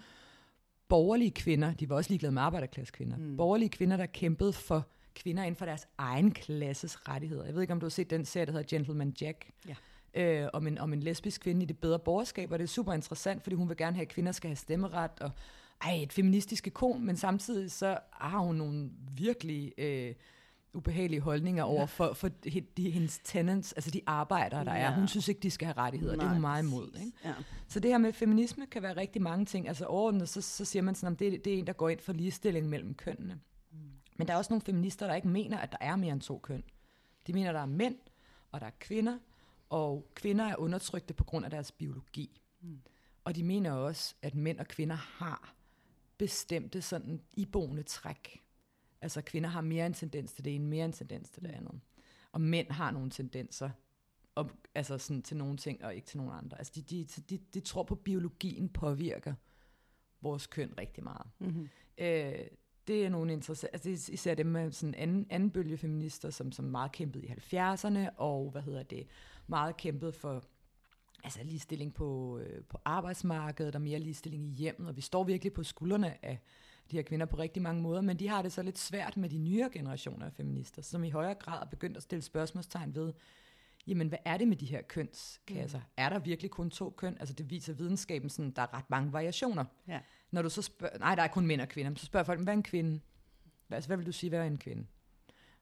borgerlige kvinder, de var også ligeglade med arbejderklasse kvinder, mm. borgerlige kvinder, der kæmpede for kvinder inden for deres egen klasses rettigheder. Jeg ved ikke, om du har set den serie, der hedder Gentleman Jack, Ja. øh, om, en, om en lesbisk kvinde i det bedre borgerskab, og det er super interessant, fordi hun vil gerne have, at kvinder skal have stemmeret, og ej, et feministisk ikon, men samtidig så har hun nogle virkelig øh, ubehagelige holdninger over for, for de, hendes tenants, altså de arbejdere, der er. Ja. Hun synes ikke, de skal have rettigheder, det er Nej, hun meget imod. Ikke? Ja. Så det her med feminisme kan være rigtig mange ting. Altså overordnet, så, så siger man sådan, at det, det er en, der går ind for ligestilling mellem kønnene. Mm. Men der er også nogle feminister, der ikke mener, at der er mere end to køn. De mener, der er mænd, og der er kvinder, og kvinder er undertrykte på grund af deres biologi. Mm. Og de mener også, at mænd og kvinder har bestemte sådan iboende træk. Altså kvinder har mere en tendens til det ene, mere en tendens til det andet. Og mænd har nogle tendenser om, altså sådan til nogle ting, og ikke til nogle andre. Altså de, de, de, de tror på, at biologien påvirker vores køn rigtig meget. Mm-hmm. Øh, det er nogle interessante, altså det er især dem med sådan anden, anden bølge feminister, som, som meget kæmpede i 70'erne, og hvad hedder det, meget kæmpede for altså ligestilling på, øh, på arbejdsmarkedet, og mere ligestilling i hjemmet, og vi står virkelig på skuldrene af de her kvinder på rigtig mange måder, men de har det så lidt svært med de nyere generationer af feminister, som i højere grad er begyndt at stille spørgsmålstegn ved, jamen hvad er det med de her kønskasser? Mm. Er der virkelig kun to køn? Altså det viser videnskaben sådan, der er ret mange variationer. Ja. Når du så spørger, nej, der er kun mænd og kvinder, men så spørger folk, hvad er en kvinde? Altså, hvad vil du sige, hvad er en kvinde?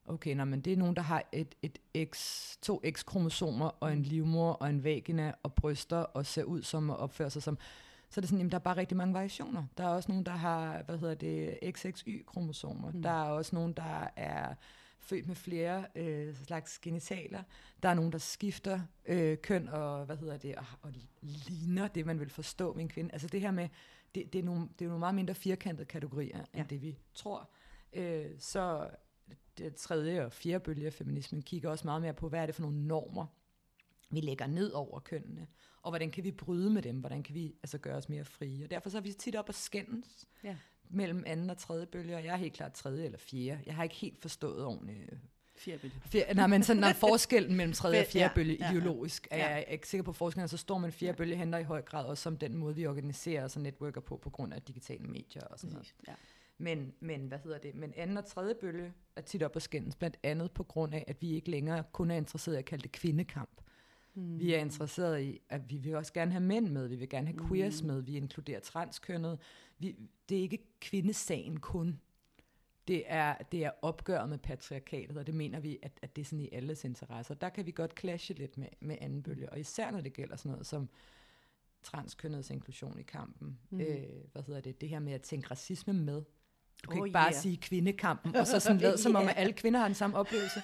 Okay, nej, men det er nogen, der har et, et X, to X-kromosomer, og en livmor, og en vagina, og bryster, og ser ud som, og opfører sig som. Så er det sådan, jamen, der er bare rigtig mange variationer. Der er også nogen, der har, hvad hedder det, XXY-kromosomer. Mm. Der er også nogen, der er født med flere øh, slags genitaler. Der er nogen, der skifter øh, køn og, hvad hedder det, og, og ligner det, man vil forstå med en kvinde. Altså det her med, det, det, er, nogle, det er nogle meget mindre firkantede kategorier, ja. end det vi tror. Øh, så tredje og fjerde bølge af feminismen kigger også meget mere på, hvad er det for nogle normer, vi lægger ned over kønnene, og hvordan kan vi bryde med dem, hvordan kan vi altså gøre os mere frie. Og derfor så er vi tit op og skændes Ja. mellem anden og tredje bølge, og jeg er helt klart tredje eller fjerde. Jeg har ikke helt forstået ordentligt. øh, Fjerde Fjerde, nej, men sådan, når forskellen mellem tredje og fjerde bølge ja, ja. ideologisk, er Ja. jeg ikke sikker på forskellen, så står man fjerde bølge handler i høj grad også som den måde, vi organiserer os og networker på, på grund af digitale medier og sådan noget. Ja. Men, men hvad hedder det? Men anden og tredje bølge er tit op at skændes, blandt andet på grund af, at vi ikke længere kun er interesseret i at kalde det kvindekamp. Mm. Vi er interesseret i, at vi vil også gerne have mænd med, vi vil gerne have queers med, vi inkluderer transkønnet. Vi, det er ikke kvindesagen kun. Det er, det er opgøret med patriarkatet, og det mener vi, at, at det er sådan i alles interesser. Der kan vi godt clashe lidt med, med anden bølge, og især når det gælder sådan noget som transkønnets inklusion i kampen. Mm. Øh, hvad hedder det? Det her med at tænke racisme med. Du kan Oh, ikke bare yeah. sige kvindekampen, og så sådan lade som om, at alle kvinder har den samme oplevelse.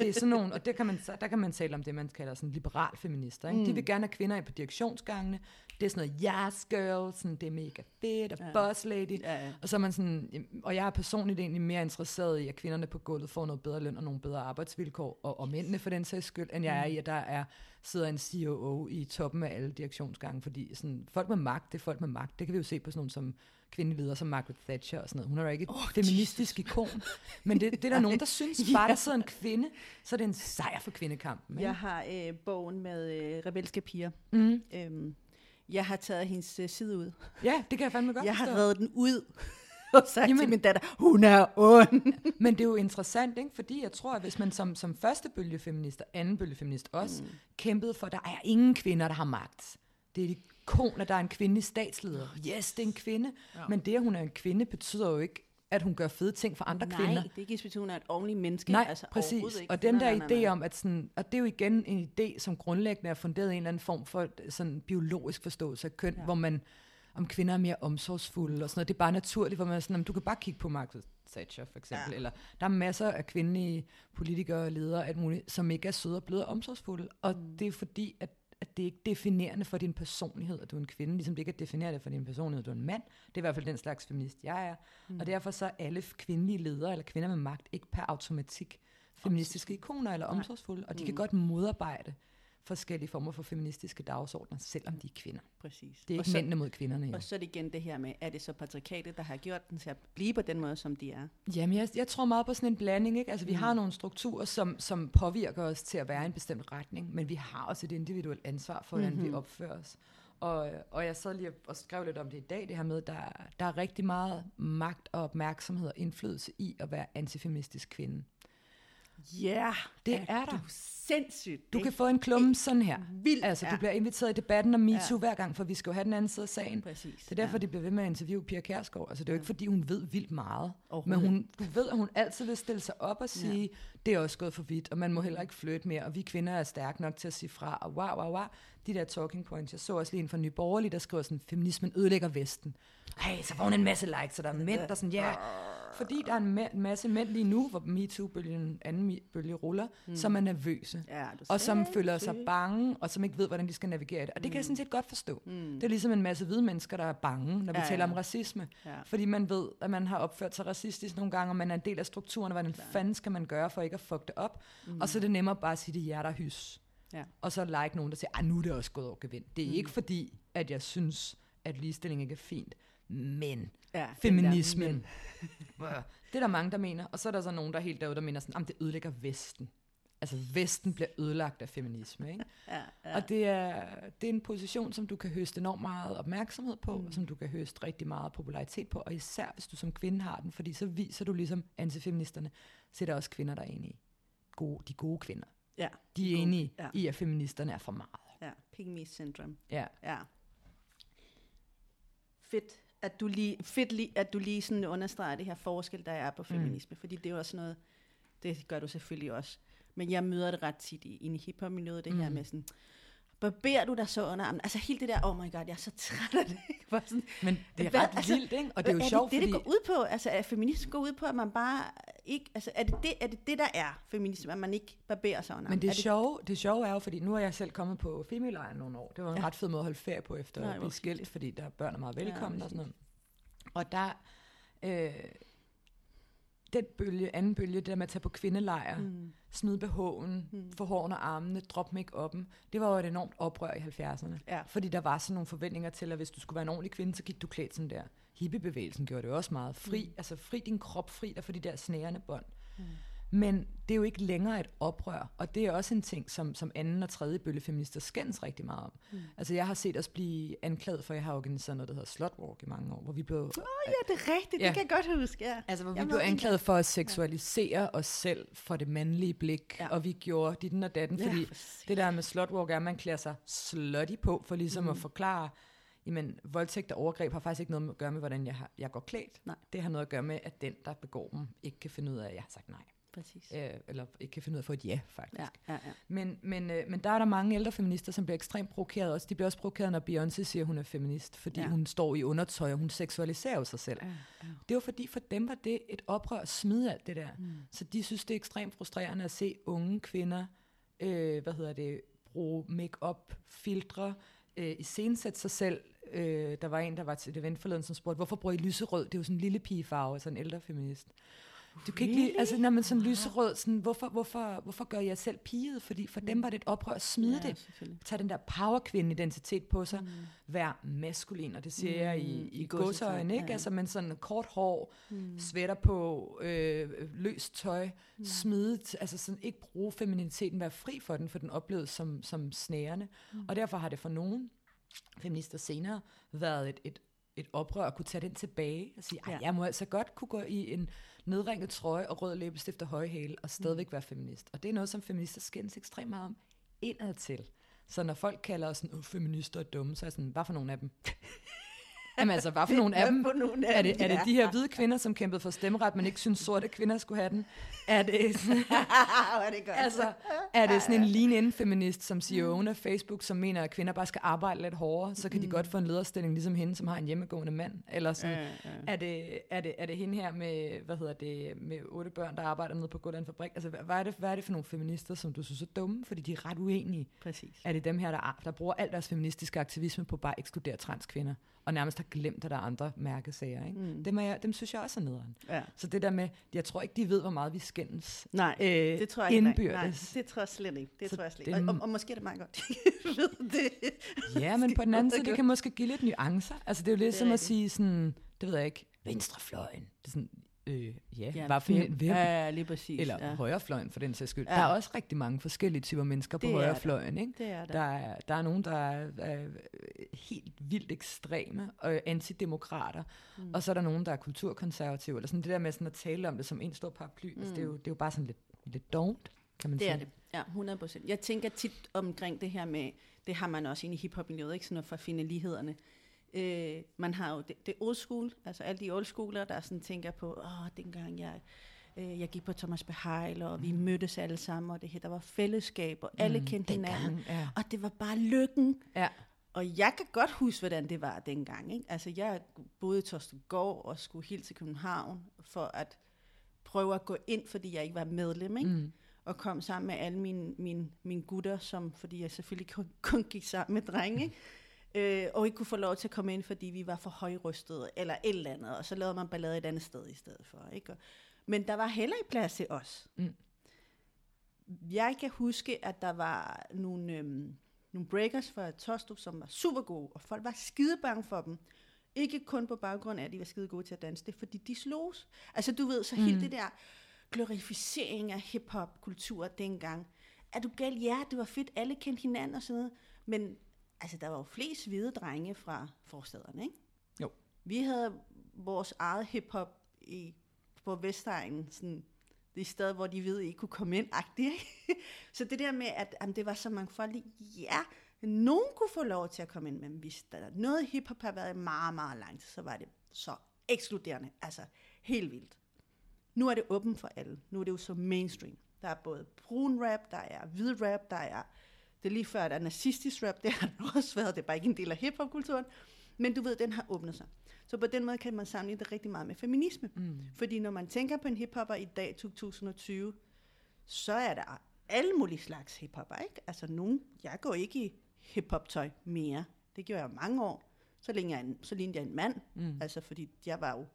Det er sådan nogle, og det kan man, så- der kan man tale om det, man kalder sådan liberal feminister. Ikke? Mm. De vil gerne have kvinder ind på direktionsgangene. Det er sådan noget, yes girl, sådan, det er mega fedt, og Ja. boss lady. Ja, ja. Og så er man sådan, og jeg er personligt egentlig mere interesseret i, at kvinderne på gulvet får noget bedre løn og nogle bedre arbejdsvilkår, og, og mændene for den sags skyld, end jeg er i, at der er, sidder en COO i toppen af alle direktionsgange, fordi sådan, folk med magt, det er folk med magt. Det kan vi jo se på sådan nogle som kvindelige ledere som Margaret Thatcher og sådan noget. Hun er jo ikke et oh, feministisk ikon, men det, det er der nogen, der synes, bare der sidder en kvinde, så er det en sejr for kvindekampen. Ikke? Jeg har øh, bogen med øh, rebelske piger. Mm. Øhm, jeg har taget hendes øh, side ud. ja, det kan jeg fandme godt Jeg har reddet den ud og sagt Jamen. Til min datter, hun er ond. Men det er jo interessant, ikke? fordi jeg tror, at hvis man som, som første bølgefeminist og anden bølgefeminist også mm. kæmpede for, at der er ingen kvinder, der har magt. Det er ikon, at der er en kvindelig statsleder. Yes, det er en kvinde. Ja. Men det, at hun er en kvinde, betyder jo ikke, at hun gør fede ting for andre Nej, kvinder. det er ikke ens betydning, at et ordentligt menneske. Nej, altså, præcis. Ikke. Og den der nej, nej, nej. idé om, at sådan, og det er jo igen en idé, som grundlæggende er funderet i en eller anden form for sådan biologisk forståelse af køn, ja. hvor man, om kvinder er mere omsorgsfulde og sådan noget. Det er bare naturligt, hvor man er sådan, "Jamen, du kan bare kigge på Margaret Thatcher for eksempel, ja. eller der er masser af kvindelige politikere og ledere, alt muligt, som ikke er søde og bløde og omsorgsfulde. Og mm. det er fordi, at at det er ikke definerende for din personlighed, at du er en kvinde, ligesom det ikke er definerende for din personlighed, at du er en mand. Det er i hvert fald den slags feminist, jeg er. Mm. Og derfor så er alle kvindelige ledere eller kvinder med magt ikke per automatik feministiske ikoner eller omsorgsfulde, og de kan godt modarbejde forskellige former for feministiske dagsordner, selvom de er kvinder. Præcis. Det er ikke så, mændene mod kvinderne. Jo. Og så er det igen det her med, er det så patriarkatet, der har gjort den til at blive på den måde, som de er? Jamen, jeg, jeg tror meget på sådan en blanding. Ikke? Altså, vi mm. har nogle strukturer, som, som påvirker os til at være i en bestemt retning, men vi har også et individuelt ansvar for, hvordan mm-hmm. vi opfører os. Og, og jeg sad lige og skrev lidt om det i dag, det her med, der, der er rigtig meget magt og opmærksomhed og indflydelse i at være antifeministisk kvinde. Ja, yeah, det er, er der. sindssygt. Du kan få en klumme sådan her. Vildt, altså, ja. du bliver inviteret i debatten om MeToo ja. hver gang, for vi skal jo have den anden side af sagen. Præcis, det er derfor, ja. de bliver ved med at interviewe Pia Kærsgaard. Altså, det er jo ikke, fordi hun ved vildt meget. Men hun, du ved, at hun altid vil stille sig op og sige, ja. det er også gået for vidt, og man må heller ikke flytte mere, og vi kvinder er stærke nok til at sige fra, og wow, wow, wow. De der talking points. Jeg så også lige en fra Nye Borgerlige, der skriver sådan, feminismen ødelægger Vesten. Hey, så får hun en masse likes, så der er mænd, der er sådan, ja, fordi der er en ma- masse mænd lige nu, hvor MeToo-bølgen, anden bølge ruller, mm. som er nervøse, Ja, og som føler sig bange, og som ikke ved, hvordan de skal navigere det. Og det kan jeg sådan set godt forstå. Mm. Det er ligesom en masse hvide mennesker, der er bange, når vi Ja, taler ja. om racisme. Ja. Fordi man ved, at man har opført sig racistisk nogle gange, og man er en del af strukturen, og hvordan fanden skal man gøre for ikke at fuck det op? Mm. Og så er det nemmere bare at sige, det er hjerter hys. Ja. Og så like nogen, der siger, at nu er det også gået over gevind. Det er mm. ikke fordi, at jeg synes, at ligestilling ikke er fint, men Ja, feminismen. den det er der mange, der mener. Og så er der så nogen, der er helt derude, der mener sådan, at det ødelægger Vesten. Altså, Vesten bliver ødelagt af feminisme, ikke? Ja, ja. Og det er, det er en position, som du kan høste enormt meget opmærksomhed på, mm. og som du kan høste rigtig meget popularitet på, og især hvis du som kvinde har den, fordi så viser du ligesom antifeministerne, så er der også kvinder, der er enige. Gode, de gode kvinder. ja. De er enige Ja. i, at feministerne er for meget. Ja, pygmy syndrome. Ja. Ja. Fedt, at du lige, fedt lige, at du lige sådan understreger det her forskel, der er på feminisme, mm. fordi det er jo også noget, det gør du selvfølgelig også. Men jeg møder det ret tit i, i hiphop-miljøet, det mm. her med sådan, barberer du dig så under armen? Altså helt det der, oh my god, jeg er så træt af det. Hvor sådan, Men det er hvad- ret vildt, ikke? Og det er jo er sjovt, det, det, det går ud på? Altså er feminisme går ud på, at man bare ikke, altså er det det, er det, det der er feminisme, at man ikke barberer sig under Men det, er sjove, det sjove er jo, fordi nu er jeg selv kommet på femilejren nogle år. Det var en Ja. ret fed måde at holde ferie på, efter Nej, at blive skilt, fordi der børn er meget velkomne Ja, og sådan noget. Og der, øh, den bølge, anden bølge, det der med at tage på kvindelejre, mm. smide behoven, mm. få hårene og armene, drop make-up'en, det var jo et enormt oprør i 70'erne. Ja. Fordi der var sådan nogle forventninger til, at hvis du skulle være en ordentlig kvinde, så gik du klædt sådan der. Hippiebevægelsen gjorde det også meget. Fri, mm. altså fri din krop, fri dig for de der snærende bånd. Mm. Men det er jo ikke længere et oprør, og det er også en ting, som, som anden og tredje bølge feminister skændes rigtig meget om. Mm. Altså jeg har set os blive anklaget for, at jeg har organiseret noget, der hedder Slutwalk i mange år, hvor vi blev, Åh oh, ja, det er rigtigt, Ja. det kan jeg godt huske, ja. altså, hvor vi Jeg blev ved ikke- anklaget for at seksualisere os selv for det mandlige blik, Ja. ja. og vi gjorde dit og datten, Ja, fordi for sikkert. det der med Slutwalk er, at man klæder sig slutty på, for ligesom mm. at forklare, jamen voldtægt og overgreb har faktisk ikke noget at gøre med, hvordan jeg, har, jeg går klædt. Nej. Det har noget at gøre med, at den, der begår dem, ikke kan finde ud af, at jeg har sagt nej. Præcis. Øh, eller ikke kan finde ud af at få et ja, faktisk. Ja, ja, ja. Men, men, øh, men der er der mange ældre feminister, som bliver ekstremt provokeret også. De bliver også provokeret, når Beyoncé siger, at hun er feminist, fordi Ja. hun står i undertøj, og hun seksualiserer jo sig selv. Ja, ja. Det var fordi, for dem var det et oprør at smide alt det der. Mm. Så de synes, det er ekstremt frustrerende at se unge kvinder, øh, hvad hedder det, bruge make-up, filtre, øh, iscenesætte sig selv. Øh, der var en, der var til et event forleden, som spurgte, hvorfor bruger I lyserød? Det er jo sådan en lille pigefarve, sådan en ældre feminist. Du kan ikke lide, altså når man sådan lyserød, sådan, hvorfor, hvorfor, hvorfor gør jeg selv piget? Fordi for dem var det et oprør at smide Ja, det. Tag den der powerkvinde-identitet på sig. Mm. Vær maskulin, og det siger mm. jeg i, I i godsøjne, ikke? ja. Altså, men sådan kort hår, mm. sweater på, øh, løst tøj, mm. smidet, altså sådan ikke bruge femininiteten, være fri for den, for den opleves som, som snærende. Mm. Og derfor har det for nogen feminister senere været et, et, et oprør at kunne tage den tilbage og sige, Ja. jeg må altså godt kunne gå i en nedringet trøje og rød læbestift og høje hæle og stadigvæk være feminist. Og det er noget, som feminister skændes ekstremt meget om indad til. Så når folk kalder os sådan, "Åh, feminister er dumme, så er jeg sådan, hvad for nogle af dem? Jamen altså, hvad for nogle af dem? for nogle af Er det, er det de her hvide kvinder, som kæmpede for stemmeret, men ikke synes sorte kvinder skulle have den? Er det sådan, er det godt. altså, er det sådan en lean-in feminist, som CEO'en af Facebook, som mener, at kvinder bare skal arbejde lidt hårdere, så kan de godt få en lederstilling ligesom hende, som har en hjemmegående mand? Eller sådan, Ja, ja. er, det, er, det, er det hende her med, hvad hedder det, med otte børn, der arbejder nede på Gulland Fabrik? Altså, hvad, hvad, er det, hvad er det for nogle feminister, som du synes er dumme, fordi de er ret uenige? Præcis. Er det dem her, der, der bruger al deres feministiske aktivisme på bare at ekskludere transkvinder, og nærmest har glemt, at der er andre mærkesager? Ikke? Mm. Dem, er jeg, dem synes jeg også er nederen. Ja. Så det der med, jeg tror ikke, de ved, hvor meget vi skændes. Nej, øh, det tror jeg ikke. Nej, det tror jeg slet ikke. Det Så tror jeg slet ikke. Og, og, og måske er det meget godt, de ved det. Ja, men på den anden side, det kan måske give lidt nuancer. Altså, det er jo lidt Det er som at sige sådan, det ved jeg ikke, venstrefløjen. Det er sådan, øh, ja, Ja, hvad for hvem- Ja, lige præcis. eller ja. højrefløjen for den sags skyld. Ja. Der er også rigtig mange forskellige typer mennesker på Det er højrefløjen, ikke? Det er der. Der er, der er nogen, der er, er helt vildt ekstreme og antidemokrater, mm. og så er der nogen, der er kulturkonservative, eller sådan det der med sådan at tale om det som en stor paraply, mm. altså, det, er jo, det er jo bare sådan lidt, lidt dovent, kan man Det sige. er det. Ja, 100 procent. Jeg tænker tit omkring det her med, det har man også inde i hiphop-miljøet, ikke sådan noget for at finde lighederne. Øh, man har jo det, det old school, altså alle de old schooler, der sådan tænker på, åh, dengang jeg, øh, jeg gik på Thomas Beheil, og vi mødtes alle sammen, og det her, der var fællesskab, og alle Mm, kendte hinanden. ja. Og det var bare lykken. Ja. Og jeg kan godt huske, hvordan det var dengang. Ikke? Altså, jeg boede i Torstengård og skulle helt til København for at prøve at gå ind, fordi jeg ikke var medlem. Ikke? Mm. Og kom sammen med alle mine, mine, mine gutter, som, fordi jeg selvfølgelig kun, kun gik sammen med drenge. Øh, og ikke kunne få lov til at komme ind, fordi vi var for højrystede, eller et eller andet. Og så lavede man ballade et andet sted i stedet for. Ikke? Og, men der var heller ikke plads til os. Mm. Jeg kan huske, at der var nogle, øhm, nogle breakers fra Tostrup, som var super gode, og folk var skide bange for dem. Ikke kun på baggrund af, at de var skide gode til at danse, det fordi de slogs. Altså du ved, så mm. hele det der glorificering af hip-hop-kultur dengang. Er du gal? Ja, det var fedt, alle kendte hinanden og sådan noget. Men altså, der var jo flest hvide drenge fra forstederne, ikke? Jo. Vi havde vores eget hip-hop i, på Vestegnen, sådan det sted, hvor de ved, ikke kunne komme ind, agtigt, ikke? Så det der med, at jamen, det var så mangfoldigt, ja, nogen kunne få lov til at komme ind, men hvis der er noget hiphop har været i meget, meget lang tid, så var det så ekskluderende, altså helt vildt. Nu er det åbent for alle. Nu er det jo så mainstream. Der er både brun rap, der er hvid rap, der er, det er lige før, der er nazistisk rap, det har der også været, det er bare ikke en del af hiphop-kulturen, men du ved, den har åbnet sig. Så på den måde kan man sammenligne det rigtig meget med feminisme. Mm. Fordi når man tænker på en hiphopper i dag, 2020, så er der alle mulige slags hiphopper, ikke? Altså nogen, jeg går ikke i hiphop-tøj mere. Det gjorde jeg mange år. Så længe jeg, en, så lignede jeg en mand. Mm. Altså fordi jeg var jo,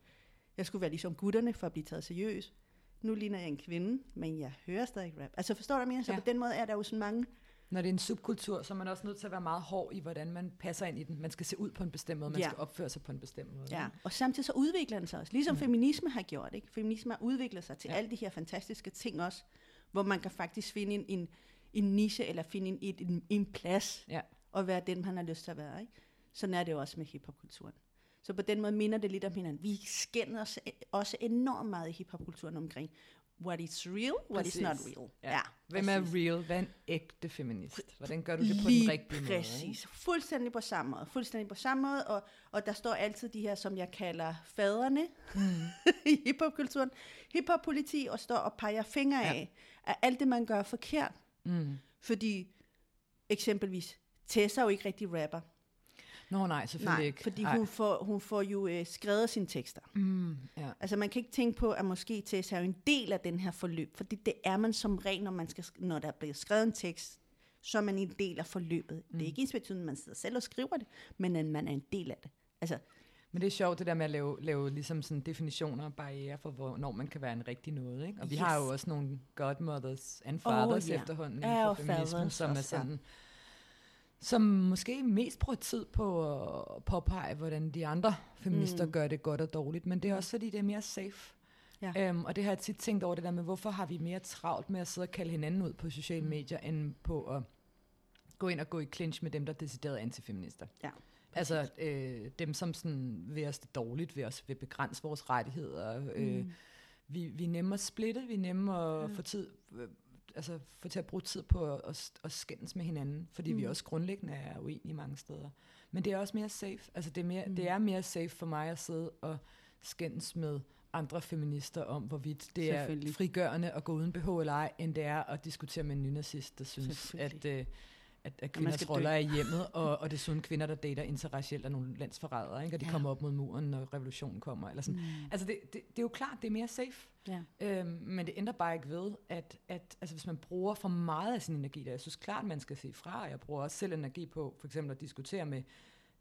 jeg skulle være ligesom gutterne for at blive taget seriøst. Nu ligner jeg en kvinde, men jeg hører stadig rap. Altså forstår du, mener? Så Ja. på den måde er der jo sådan mange, Når det er en subkultur, så er man også nødt til at være meget hård i, hvordan man passer ind i den. Man skal se ud på en bestemt måde, man Ja. skal opføre sig på en bestemt måde. Ja, og samtidig så udvikler den sig også. Ligesom mm. feminisme har gjort, ikke? Feminisme har udviklet sig til ja. Alle de her fantastiske ting også, hvor man kan faktisk finde en, en, en niche, eller finde en, en, en plads, Ja. og være den, man har lyst til at være, ikke? Sådan er det jo også med hiphopkulturen. Så på den måde minder det lidt om hinanden. Vi skændes os også enormt meget i hiphopkulturen omkring, what is real, what is Præcis. not real. Ja. Hvem er præcis. real? Hvad er en ægte feminist? Hvordan gør du det på Lige den rigtige måde? præcis. Fuldstændig på samme måde. Fuldstændig på samme måde. Og, og der står altid de her, som jeg kalder faderne mm. i hiphopkulturen. Hiphop-politi og står og peger fingre Ja. af, af alt det, man gør forkert. Mm. Fordi eksempelvis, Tessa er jo ikke rigtig rapper. Nå nej, selvfølgelig Nej, ikke. fordi Ej. hun får, hun får jo øh, skrevet sine tekster. Mm, ja. Altså man kan ikke tænke på, at måske Tessa er jo en del af den her forløb, fordi det er man som regel, når, man skal, sk- når der bliver skrevet en tekst, så er man en del af forløbet. Mm. Det er ikke ens betydning, at man sidder selv og skriver det, men at man er en del af det. Altså, Men det er sjovt, det der med at lave, lave ligesom sådan definitioner og barriere for, hvornår man kan være en rigtig noget. Ikke? Og vi Yes. har jo også nogle godmothers and fathers oh, efterhånden Ja, inden for feminismen, som er også, ja. Som måske mest bruger tid på at påpege, hvordan de andre feminister Mm. mm. gør det godt og dårligt, men det er også fordi, det er mere safe. Ja. Øhm, og det har jeg tit tænkt over det der med, hvorfor har vi mere travlt med at sidde og kalde hinanden ud på sociale medier, end på at gå ind og gå i clinch med dem, der er decideret antifeminister. Ja, Altså øh, dem, som sådan vil os det dårligt, vil os vil begrænse vores rettigheder. Øh, Mm. vi, vi er nemme at splitte, vi er nemme at Ja. få tid, øh, altså få til at bruge tid på at, at, at skændes med hinanden, fordi mm. vi også grundlæggende er uenige mange steder. Men det er også mere safe. Altså det er, mere, Mm. det er mere safe for mig at sidde og skændes med andre feminister om, hvorvidt det er frigørende at gå uden BH eller ej, end det er at diskutere med en nynazist, der synes, at, øh, at, at kvinders roller dø. er i hjemmet, og, og desuden kvinder, der dater interracielt, er nogle landsforrædere, ikke? og de Ja. kommer op mod muren, når revolutionen kommer. Eller sådan. Mm. Altså det, det, det er jo klart, det er mere safe, Ja. øhm, men det ændrer bare ikke ved, at, at altså, hvis man bruger for meget af sin energi, der jeg synes klart, man skal se fra, jeg bruger også selv energi på for eksempel at diskutere med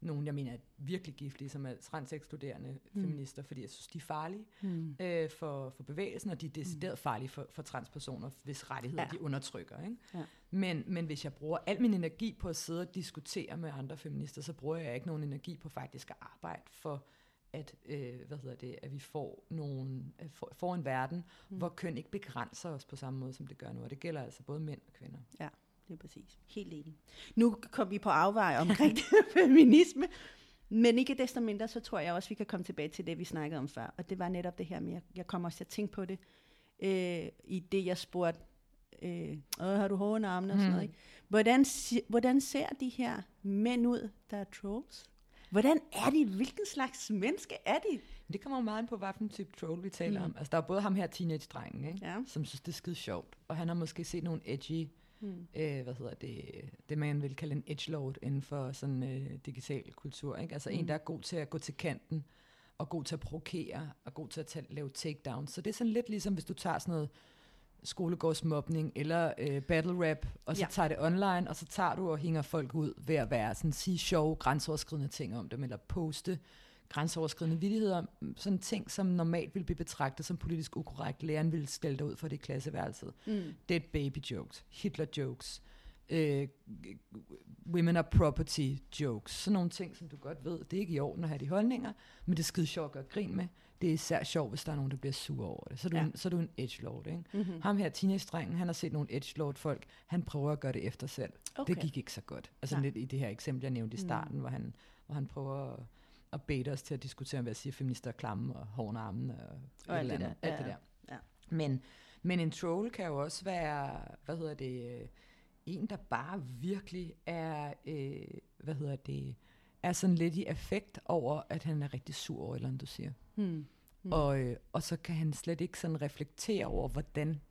nogen, jeg mener er virkelig giftige, som er transekskluderende Mm. mm. feminister, fordi jeg synes, de er farlige Mm. øh, for, for bevægelsen, og de er decideret farlige for, for transpersoner, hvis rettigheder Ja. de undertrykker. Ikke? Ja. Men, men hvis jeg bruger al min energi på at sidde og diskutere med andre feminister, så bruger jeg ikke nogen energi på faktisk at arbejde for at, øh, hvad hedder det, at vi får, nogle, får, får en verden, mm. hvor køn ikke begrænser os på samme måde, som det gør nu. Og det gælder altså både mænd og kvinder. Ja, det er præcis. Helt enig. Nu kom vi på afvej omkring feminisme, men ikke desto mindre, så tror jeg også, vi kan komme tilbage til det, vi snakkede om før. Og det var netop det her med, jeg, jeg kommer også til at tænke på det, øh, i det, jeg spurgte, øh, har du hårde armene og sådan noget, ikke? Hvordan, hvordan ser de her mænd ud, der er trolls? Hvordan er de? Hvilken slags menneske er de? Det kommer jo meget ind på, hvilken type troll vi taler mm. om. Altså, der er både ham her teenage-drengen, ikke? Ja. som synes, det er skide sjovt. Og han har måske set nogle edgy, mm. øh, hvad hedder det, det man vil kalde en edgelord inden for sådan øh, digital kultur. Ikke? Altså mm. en, der er god til at gå til kanten, og god til at provokere, og god til at tage, lave takedown. Så det er sådan lidt ligesom, hvis du tager sådan noget skolegårdsmobning eller øh, battle rap, og så ja. tager det online, og så tager du og hænger folk ud ved at være sådan, sige sjove, grænseoverskridende ting om dem, eller poste grænseoverskridende vidigheder, sådan ting, som normalt vil blive betragtet som politisk ukorrekt. Læreren ville stille dig ud for det i klasseværelset. Mm. Dead baby jokes, Hitler jokes, øh, women are property jokes, sådan nogle ting, som du godt ved, det er ikke i orden at have de holdninger, men det er skide sjovt at gøre grin med det er især sjovt, hvis der er nogen, der bliver sur over det. Så er du, ja. en, så er du en edgelord, ikke? Mm-hmm. Ham her, teenage-drengen, han har set nogle edgelord-folk, han prøver at gøre det efter selv. Okay. Det gik ikke så godt. Altså Nej. lidt i det her eksempel, jeg nævnte i mm. starten, mm. hvor, han, hvor han prøver at, at bede os til at diskutere, hvad siger feminister er klamme og hårde armen og, og alt, det der. alt det der. Ja. Men, men en troll kan jo også være, hvad hedder det, en, der bare virkelig er, øh, hvad hedder det, er sådan lidt i effekt over, at han er rigtig sur over, eller du siger. Hmm. Hmm. Og, øh, og så kan han slet ikke sådan reflektere over, hvordan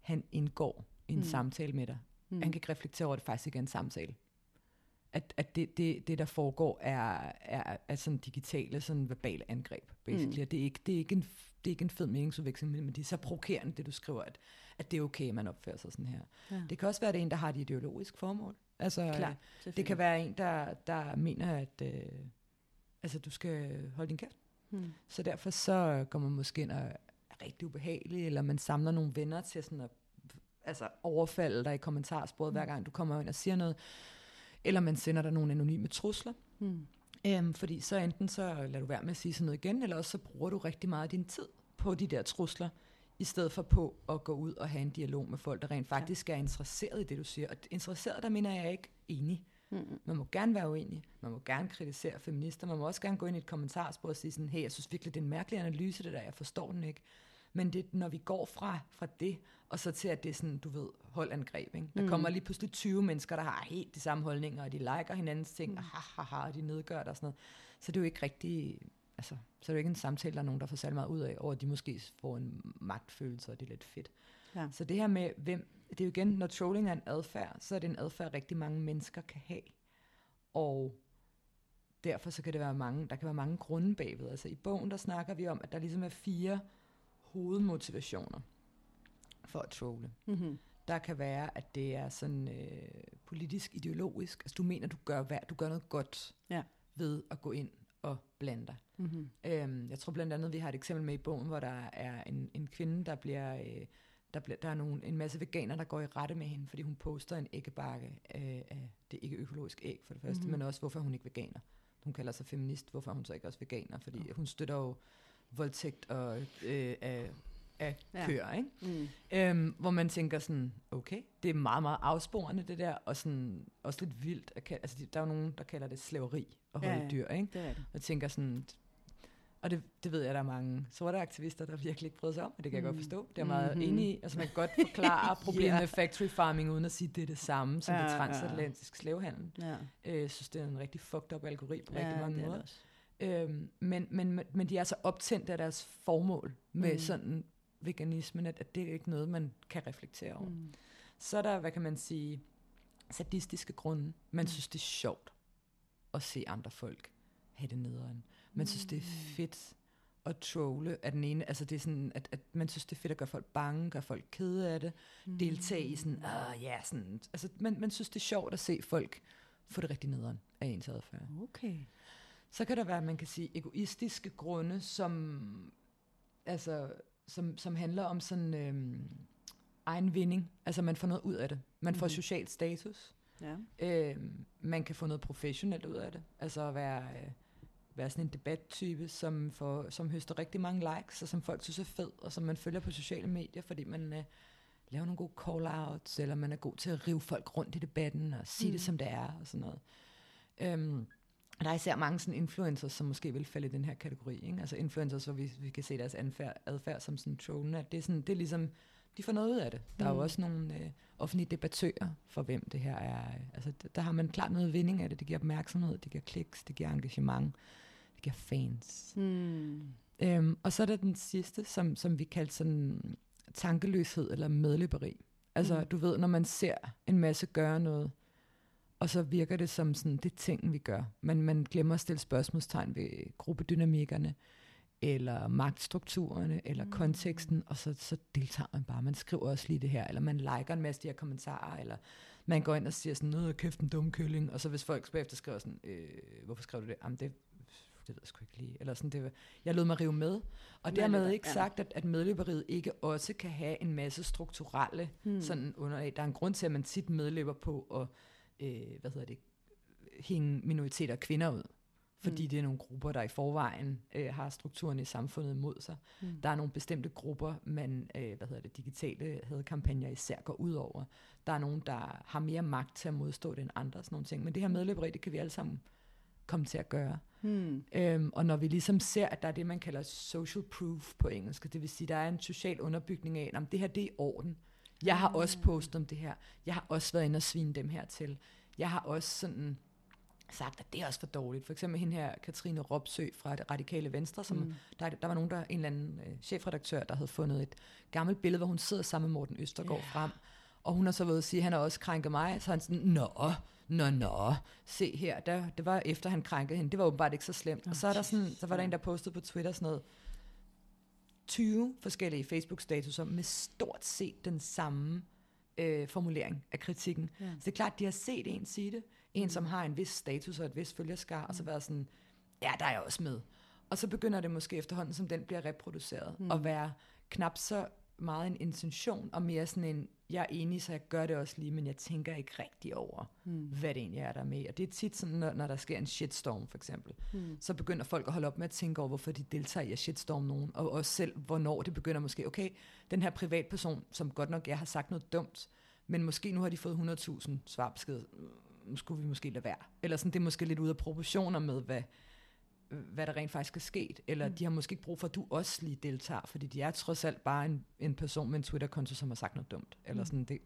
han indgår i en hmm. samtale med dig. Hmm. Han kan ikke reflektere over, at det faktisk ikke er en samtale. At, at det, det, det, der foregår, er, er, er sådan digitale, sådan verbale angreb, basically. Hmm. Det, er ikke, det, er ikke en, det er ikke en fed meningsudveksling, men det er så provokerende, det du skriver, at, at det er okay, at man opfører sig sådan her. Ja. Det kan også være, at det er en, der har et ideologisk formål. Altså, Klar, det kan være en, der, der mener, at øh, altså, du skal holde din kæft. Hmm. Så derfor så går man måske ind og er rigtig ubehagelig, eller man samler nogle venner til sådan at altså, overfalde dig i kommentarsporet, hmm. hver gang du kommer ind og siger noget. Eller man sender dig nogle anonyme trusler. Hmm. Øhm, fordi så enten så lader du være med at sige sådan noget igen, eller også så bruger du rigtig meget af din tid på de der trusler i stedet for på at gå ud og have en dialog med folk, der rent faktisk ja. er interesseret i det, du siger. Og interesseret, der mener jeg ikke enig. Mm-hmm. Man må gerne være uenig, man må gerne kritisere feminister, man må også gerne gå ind i et kommentarspor og sige sådan, hey, jeg synes virkelig, det er en mærkelig analyse, det der, jeg forstår den ikke. Men det, når vi går fra, fra det, og så til, at det er sådan, du ved, holdangreb. Ikke? Der mm. kommer lige pludselig 20 mennesker, der har helt de samme holdninger, og de liker hinandens ting, mm. og ha, ha, ha, og de nedgør det og sådan noget. Så det er jo ikke rigtig altså, så er det ikke en samtale, der er nogen, der får særlig meget ud af, over at de måske får en magtfølelse, og det er lidt fedt. Ja. Så det her med, hvem, det er jo igen, når trolling er en adfærd, så er det en adfærd, rigtig mange mennesker kan have. Og derfor så kan det være mange, der kan være mange grunde bagved. Altså i bogen, der snakker vi om, at der ligesom er fire hovedmotivationer for at trolle. Mm-hmm. Der kan være, at det er sådan øh, politisk, ideologisk. Altså du mener, du gør, du gør noget godt ja. ved at gå ind og blande dig. Mm-hmm. Øhm, jeg tror blandt andet, vi har et eksempel med i bogen, hvor der er en, en kvinde, der bliver... Øh, der, bliver, der er nogle, en masse veganer, der går i rette med hende, fordi hun poster en æggebakke øh, af det ikke økologiske æg, for det første, mm-hmm. men også, hvorfor hun ikke veganer. Hun kalder sig feminist, hvorfor hun så ikke også veganer? Fordi okay. hun støtter jo voldtægt og, øh, af, af ja. køer, ikke? Mm. Øhm, hvor man tænker sådan, okay, det er meget, meget afsporende det der, og sådan, også lidt vildt. At, altså, der er jo nogen, der kalder det slaveri at holde ja, ja. dyr, ikke? Det er det. Og tænker sådan, og det, det ved jeg, der er mange sorte aktivister, der virkelig ikke bryder sig om, og det kan mm. jeg godt mm. forstå. Det er meget mm-hmm. enig i. Altså man kan godt forklare problemet yeah. med factory farming, uden at sige, at det er det samme som ja, det transatlantiske slavehandel. Ja. Øh, jeg synes, det er en rigtig fucked up algoritme på ja, rigtig mange måder. Øhm, men, men, men de er så optændt af deres formål med mm. sådan veganismen, at, at det er ikke noget, man kan reflektere over. Mm. Så er der, hvad kan man sige, sadistiske grunde. Man mm. synes, det er sjovt at se andre folk have det nederen. Man synes, det er mm. fedt at trolle af den ene. Altså det er sådan, at, at man synes, det er fedt at gøre folk bange, gøre folk kede af det, mm. deltage i sådan, ah ja, sådan. Altså man, man synes, det er sjovt at se folk få det rigtig nederen af ens adfærd. Okay. Så kan der være, man kan sige, egoistiske grunde, som, altså, som, som handler om sådan øhm, egen vinding. Altså man får noget ud af det. Man får mm. social status. Ja. Øhm, man kan få noget professionelt ud af det. Altså at være... Øh, være sådan en debattype, som, får, som høster rigtig mange likes, og som folk synes er fed, og som man følger på sociale medier, fordi man øh, laver nogle gode call-outs, eller man er god til at rive folk rundt i debatten, og sige mm. det, som det er, og sådan noget. Øhm, og der er især mange sådan influencers, som måske vil falde i den her kategori. Ikke? Altså influencers, hvor vi, vi kan se deres adfærd, adfærd som sådan trollende. Det er, sådan, det er ligesom, de får noget ud af det. Der er jo mm. også nogle øh, offentlige debattører, for hvem det her er. Altså, der har man klart noget vinding af det. Det giver opmærksomhed, det giver kliks, det giver engagement, det giver fans. Mm. Øhm, og så er der den sidste, som, som vi kalder sådan tankeløshed eller medløberi. Altså, mm. du ved, når man ser en masse gøre noget, og så virker det som sådan, det ting, vi gør. Men man glemmer at stille spørgsmålstegn ved gruppedynamikkerne, eller magtstrukturerne, eller mm. konteksten, og så, så deltager man bare. Man skriver også lige det her, eller man liker en masse de her kommentarer, eller man går ind og siger sådan noget, kæft en dum kylling, og så hvis folk bagefter skriver sådan, øh, hvorfor skrev du det? Jamen det, det ved jeg sgu ikke lige. Eller sådan, det, jeg lod mig rive med. Og dermed ikke sagt, at, at medløberiet ikke også kan have en masse strukturelle hmm. sådan under Der er en grund til, at man tit medløber på at øh, hvad hedder det, hænge minoriteter og kvinder ud. Fordi mm. det er nogle grupper, der i forvejen øh, har strukturen i samfundet mod sig. Mm. Der er nogle bestemte grupper, man, øh, hvad hedder det, digitale kampagner især går ud over. Der er nogen, der har mere magt til at modstå det end andre, sådan nogle ting. Men det her medløberi, det kan vi alle sammen komme til at gøre. Mm. Øhm, og når vi ligesom ser, at der er det, man kalder social proof på engelsk, det vil sige, der er en social underbygning af, at det her det er i orden. Jeg har også postet om det her. Jeg har også været inde og svine dem her til. Jeg har også sådan sagt, at det er også for dårligt. For eksempel hende her, Katrine Ropsø fra det radikale venstre, som mm. der, der var nogen, der, en eller anden øh, chefredaktør, der havde fundet et gammelt billede, hvor hun sidder sammen med Morten Østergaard yeah. frem. Og hun har så været at sige, at han har også krænket mig. Så han sådan, nå, nå, nå, se her, der, det var efter han krænkede hende. Det var åbenbart ikke så slemt. Oh, og så, er der sådan, så var der en, der postede på Twitter sådan noget, 20 forskellige Facebook-statuser med stort set den samme øh, formulering af kritikken. Ja. Så det er klart, de har set en sige det, en mm. som har en vis status og et vis følgerskar, mm. og så mm. været sådan, ja, der er jeg også med. Og så begynder det måske efterhånden, som den bliver reproduceret, mm. at være knap så meget en intention, og mere sådan en, jeg er enig, så jeg gør det også lige, men jeg tænker ikke rigtig over, mm. hvad det egentlig er, der er med. Og det er tit sådan, når, når der sker en shitstorm, for eksempel, mm. så begynder folk at holde op med at tænke over, hvorfor de deltager i at shitstorm nogen, og også selv, hvornår det begynder måske, okay, den her privatperson, som godt nok jeg har sagt noget dumt, men måske nu har de fået 100.000 svarbesked, nu skulle vi måske lade være. Eller sådan, det er måske lidt ude af proportioner med, hvad, hvad der rent faktisk er sket, eller mm. de har måske ikke brug for, at du også lige deltager, fordi de er trods alt bare en, en person med en Twitter-konto, som har sagt noget dumt. Eller mm. sådan, det,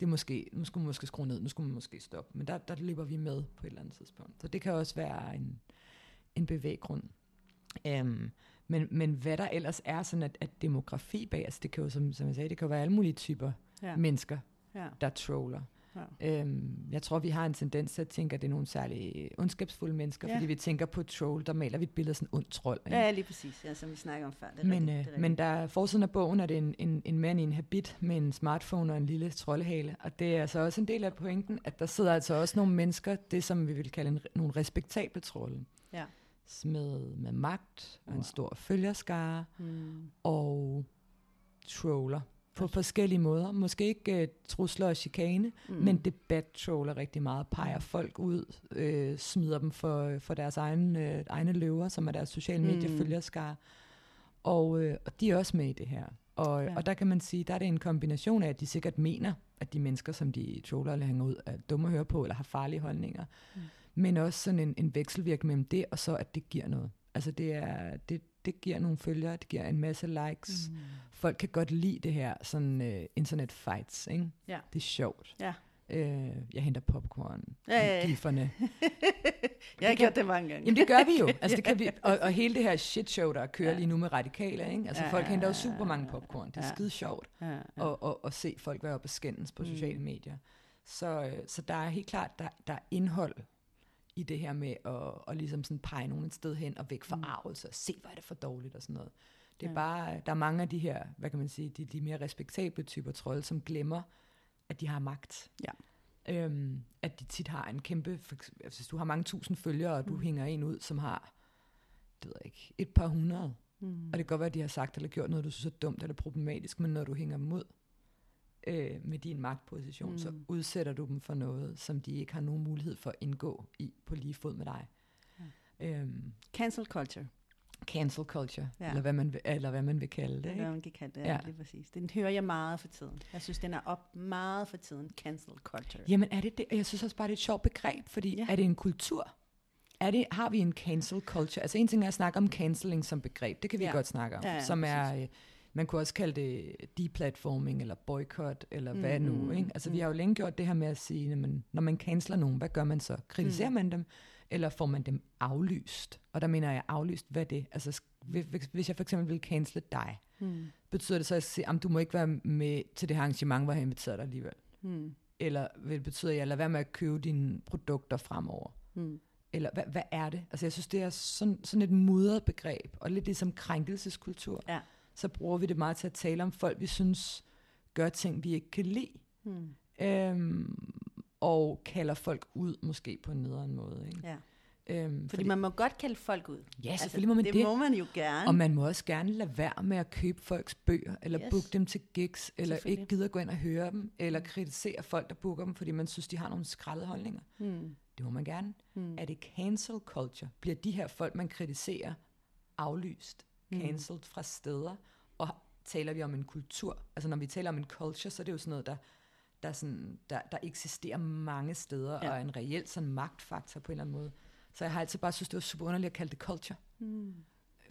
det er måske, nu skulle man måske skrue ned, nu skulle man måske stoppe, men der, der løber vi med på et eller andet tidspunkt. Så det kan også være en, en bevæggrund. Um, men, men hvad der ellers er sådan, at, at demografi bag, altså det kan jo, som, som jeg sagde, det kan jo være alle mulige typer ja. mennesker, ja. der troller. Ja. Øhm, jeg tror, vi har en tendens til at tænke, at det er nogle særlige ondskabsfulde mennesker, ja. fordi vi tænker på troll, der maler vi et billede af sådan en ond trold. Ikke? Ja, lige præcis, ja, som vi snakker om før. Det er men, rigtigt, det er men der forsiden af bogen er det en, en, en mand i en habit med en smartphone og en lille troldehale, og det er altså også en del af pointen, at der sidder altså også nogle mennesker, det som vi vil kalde en, nogle respektable trolde. Ja. Med, med magt og en stor følgerskare mm. og troller på forskellige måder. Måske ikke uh, trusler og chikane, mm. men debat-troller rigtig meget. Peger mm. folk ud, øh, smider dem for, for deres egen, øh, egne løver, som er deres sociale mediefølgerskar. Mm. Og, øh, og de er også med i det her. Og, ja. og der kan man sige, der er det en kombination af, at de sikkert mener, at de mennesker, som de troller eller hænger ud, er dumme at høre på, eller har farlige holdninger. Mm. Men også sådan en, en vekselvirk mellem det, og så at det giver noget. Altså det er, det, det giver nogle følgere, det giver en masse likes. Mm. Folk kan godt lide det her, sådan uh, internet fights, ikke? Ja. Det er sjovt. Ja. Uh, jeg henter popcorn, ja, ja, ja. giferne. jeg har gjort det mange gange. Jamen det gør vi jo. Altså, det kan vi, og, og hele det her shit show, der kører ja. lige nu med radikale, ikke? Altså ja, folk henter jo super mange popcorn. Det er ja. skide sjovt ja, ja. At, at, at se folk være oppe og skændes på mm. sociale medier. Så, øh, så der er helt klart, der, der er indhold i det her med at, at ligesom sådan pege nogen et sted hen og væk fra mm. og se, hvor er det for dårligt og sådan noget. Det er ja. bare, der er mange af de her, hvad kan man sige, de, de mere respektable typer trolde, som glemmer, at de har magt. Ja. Øhm, at de tit har en kæmpe, for, altså, hvis du har mange tusind følgere, og du mm. hænger en ud, som har, det ved jeg ikke, et par hundrede, mm. og det kan godt være, at de har sagt eller gjort noget, du synes er dumt eller problematisk, men når du hænger dem ud, øh, med din magtposition, mm. så udsætter du dem for noget, som de ikke har nogen mulighed for at indgå i på lige fod med dig. Ja. Øhm, Cancel culture, cancel culture, Ja. eller, hvad man vil, eller hvad man vil kalde det. det Ikke? hvad man kan kalde det. Ja. Lige præcis. Den hører jeg meget for tiden. Jeg synes, den er op meget for tiden. Cancel culture. Jamen er det det? Jeg synes også bare, det er et sjovt begreb, fordi Ja. er det en kultur? Er det, har vi en cancel culture? Altså en ting er at snakke om canceling som begreb, det kan vi Ja. godt snakke om, Ja, ja, som er, øh, man kunne også kalde det deplatforming eller boycott, eller hvad Mm, nu, mm, ikke? Altså vi mm. har jo længe gjort det her med at sige, men, når man canceler nogen, hvad gør man så? Kritiserer Mm. man dem, eller får man dem aflyst? Og der mener jeg aflyst, hvad er det? Altså hvis- jeg for eksempel vil cancele dig, Hmm. betyder det så at sige, du må ikke være med til det her arrangement, hvor jeg har inviteret dig alligevel? Hmm. Eller vil det betyde, at jeg lader være med at købe dine produkter fremover? Hmm. Eller hvad, hvad er det? Altså jeg synes, det er sådan, sådan et mudret begreb, og lidt ligesom krænkelseskultur. Ja. Så bruger vi det meget til at tale om folk, vi synes gør ting, vi ikke kan lide. Hmm. Øhm, og kalder folk ud måske på en nederen måde. Ikke? Ja. Øhm, Fordi, fordi man må godt kalde folk ud. Ja, selvfølgelig må man det. det. må man jo gerne. Og man må også gerne lade være med at købe folks bøger, eller Yes. booke dem til gigs, eller ikke gider gå ind og høre dem, eller kritisere folk, der booker dem, fordi man synes, de har nogle skrællede holdninger. Hmm. Det må man gerne. Hmm. Er det cancel culture? Bliver de her folk, man kritiserer, aflyst, Mm. cancelled fra steder? Og taler vi om en kultur? Altså når vi taler om en culture, så er det jo sådan noget, der, der, sådan, der, der eksisterer mange steder, Ja. og er en reelt sådan magtfaktor på en eller anden måde. Så jeg har altid bare synes, det var super underligt at kalde det culture. Hmm.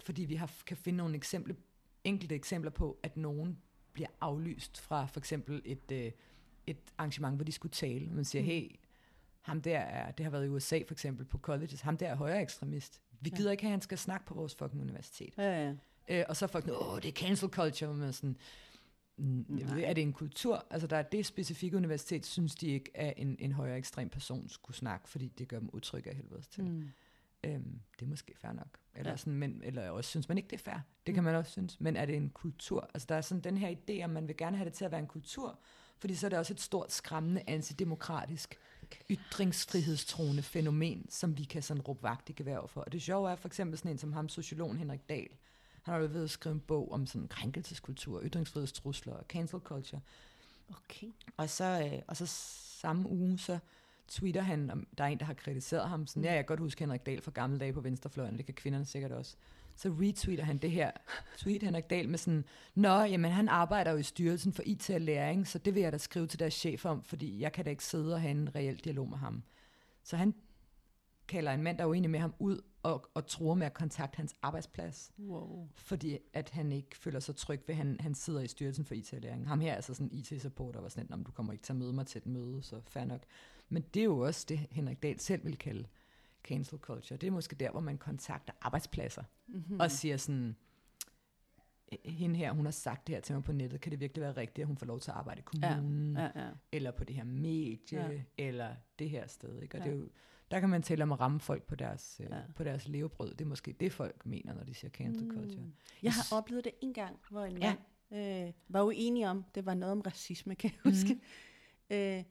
Fordi vi har, kan finde nogle eksempler, enkelte eksempler på, at nogen bliver aflyst fra for eksempel et, øh, et arrangement, hvor de skulle tale. Man siger, Mm. hey, ham der er, det har været i USA for eksempel på colleges, ham der er højere ekstremist. Vi Ja. gider ikke have, at han skal snakke på vores fucking universitet. Ja, ja. Øh, og så folk, åh, det er cancel culture, men sådan, mm, Nej. er det en kultur? Altså der er det specifikke universitet, synes de ikke, at en, en højere ekstrem person skulle snakke, fordi det gør dem utrygge af helvedes til. Hmm. Øhm, det er måske fair nok. Eller, ja. sådan, men, eller også synes man ikke, det er fair. Det Mm. kan man også synes. Men er det en kultur? Altså der er sådan den her idé, om man vil gerne have det til at være en kultur, fordi så er det også et stort, skræmmende, antidemokratisk, ytringsfrihedstroende fænomen, som vi kan sådan råbe vagt i gevær for. Og det sjove er for eksempel sådan en som ham, sociologen Henrik Dahl. Han har jo ved at skrive en bog om sådan krænkelseskultur, ytringsfrihedstrusler og cancel culture. Okay. Og så, øh, og så samme uge, så tweeter han, om der er en, der har kritiseret ham. Sådan, Mm. ja, jeg kan godt huske Henrik Dahl fra gamle dage på venstrefløjen, det kan kvinderne sikkert også. Så retweeter han det her tweet Henrik Dahl med sådan, Nå, jamen han arbejder jo i styrelsen for IT og læring, så det vil jeg da skrive til deres chef om, fordi jeg kan da ikke sidde og have en reel dialog med ham. Så han kalder en mand, der er uenig med ham, ud og, og tror med at kontakte hans arbejdsplads Wow. fordi at han ikke føler sig tryg ved, han, han sidder i styrelsen for IT-læring. Ham her er altså sådan en IT-supporter, var sådan, om du kommer ikke til at møde mig til et møde, så fair nok. Men det er jo også det, Henrik Dahl selv vil kalde cancel culture. Det er måske der, hvor man kontakter arbejdspladser Mm-hmm. og siger sådan, "Øh, hende her, hun har sagt det her til mig på nettet, kan det virkelig være rigtigt, at hun får lov til at arbejde i kommunen, Ja, ja. eller på det her medie, Ja. eller det her sted. Ikke? Og Ja. det er jo, der kan man tale om at ramme folk på deres. Ja. på deres levebrød. Det er måske det, folk mener, når de siger cancel culture. Mm. Jeg har oplevet det en gang, hvor en Ja. mand øh, var uenig om, det var noget om racisme, kan jeg Mhm. huske. Øh,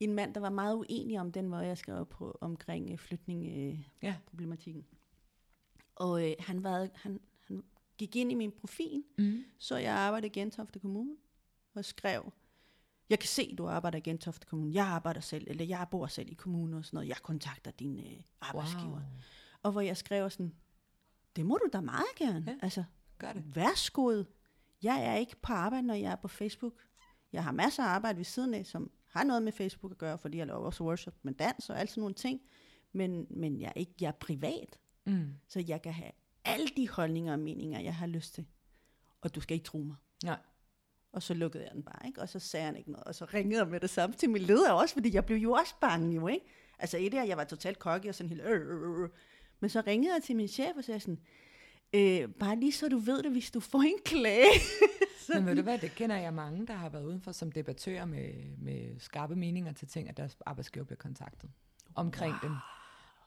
en mand, der var meget uenig om den måde, jeg skrev på omkring øh, flygtningeproblematikken. Øh, Ja. problematikken. Og øh, han, var, han, han gik ind i min profil, Mm. så jeg arbejdede i Gentofte Kommune, og skrev, jeg kan se, du arbejder i Gentofte Kommune. Jeg arbejder selv, eller jeg bor selv i kommunen og sådan noget. Jeg kontakter din øh, arbejdsgiver. Wow. Og hvor jeg skrev sådan, det må du da meget gerne. Ja. Altså, Gør det. værsgod. Jeg er ikke på arbejde, når jeg er på Facebook. Jeg har masser af arbejde ved siden af, som har noget med Facebook at gøre, fordi jeg laver også workshop med dans og alt sådan nogle ting. Men, men jeg, er ikke, jeg er privat, Mm. så jeg kan have alle de holdninger og meninger, jeg har lyst til. Og du skal ikke tro mig. Nej. Og så lukkede jeg den bare, ikke? Og så sagde han ikke noget. Og så ringede jeg med det samme til min leder også, fordi jeg blev jo også bange jo, ikke? Altså et af, jeg var totalt cocky og sådan helt... Øh, øh, øh. Men så ringede jeg til min chef og sagde sådan, øh, bare lige så du ved det, hvis du får en klage. Men ved du hvad, det kender jeg mange, der har været udenfor som debattører med, med skarpe meninger til ting, at deres arbejdsgiver bliver kontaktet omkring wow. dem.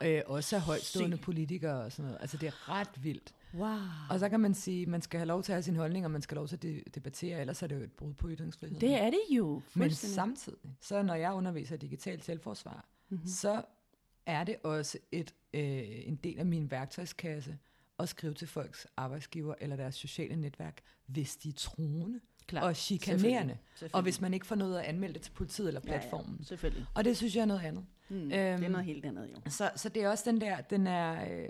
Øh, også af højtstående Sygt. politikere og sådan noget. Altså det er ret vildt. Wow. Og så kan man sige, man skal have lov til at have sin holdning, og man skal have lov til at de- debattere, ellers er det jo et brud på ytringsfriheden. Det er det jo. Men samtidig, så når jeg underviser digitalt selvforsvar, Mhm. mm-hmm. så er det også et, øh, en del af min værktøjskasse at skrive til folks arbejdsgiver eller deres sociale netværk, hvis de er truende Klart. og chikanerende. Selvfølgelig. Og hvis man ikke får noget at anmelde det til politiet eller Ja, ja, platformen. selvfølgelig. Og det synes jeg er noget andet. Mm, øhm, det er noget helt andet, jo. Så, så det er også den der, den er... Øh,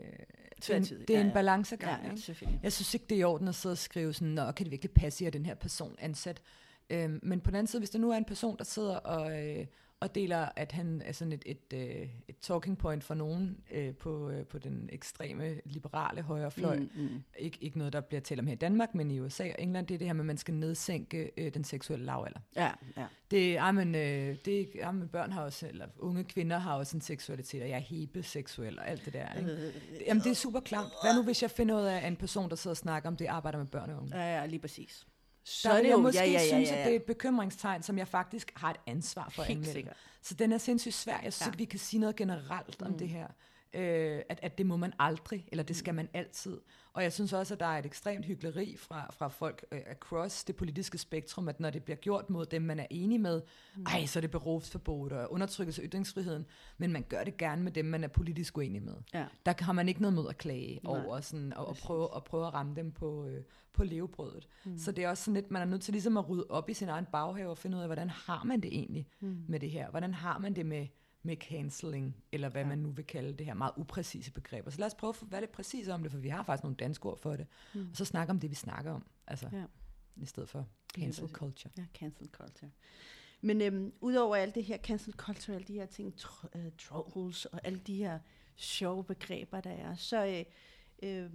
den, det er ja, en ja. balancegang. Ja, ja, ikke? Jeg synes ikke, det er i orden at sidde og skrive sådan, Nå, kan det virkelig passe, at den her person er ansat? Øhm, men på den anden side, hvis der nu er en person, der sidder og, øh, og deler, at han er sådan et, et, øh, et talking point for nogen øh, på, øh, på den ekstreme liberale højre fløj, Mm, mm. ikke, ikke noget, der bliver talt om her i Danmark, men i USA og England, det er det her med, at man skal nedsænke øh, den seksuelle lavalder. Ja, ja. Det, ja, men, øh, det, ja, men børn har også, eller unge kvinder har også en seksualitet, og jeg er hebeseksuel og alt det der. Ikke? Jamen, det er super klamt. Hvad nu, hvis jeg finder ud af, en person, der sidder og snakker om det, arbejder med børn og unge? Ja, ja, lige præcis. Så der vil jeg måske ja, ja, ja, synes, at det er et bekymringstegn, som jeg faktisk har et ansvar for at anmelde. Så den er sindssygt svær. Jeg synes Ja. ja. ikke, vi kan sige noget generelt om det her. Øh, at, at det må man aldrig, eller det skal man altid. Og jeg synes også, at der er et ekstremt hyggeleri fra, fra folk øh, across det politiske spektrum, at når det bliver gjort mod dem, man er enig med, ej, så er det berufsforbud og undertrykkelse af ytringsfriheden, men man gør det gerne med dem, man er politisk uenig med. Ja. Der har man ikke noget mod at klage Nej, over sådan, og, og, prøve, og prøve at ramme dem på, øh, på levebrødet. Mm. Så det er også sådan lidt, man er nødt til ligesom at rydde op i sin egen baghave og finde ud af, hvordan har man det egentlig mm. med det her? Hvordan har man det med, med canceling, eller hvad ja. man nu vil kalde det her meget upræcise begreber. Så lad os prøve at være lidt præcise om det, for vi har faktisk nogle danske ord for det. Mm. Og så snakke om det, vi snakker om, altså Ja. i stedet for cancel culture. Ja, cancel culture. Men øhm, udover alt det her cancel culture, alle de her ting, tro, øh, trolls og alle de her sjove begreber, der er, så øh, øh,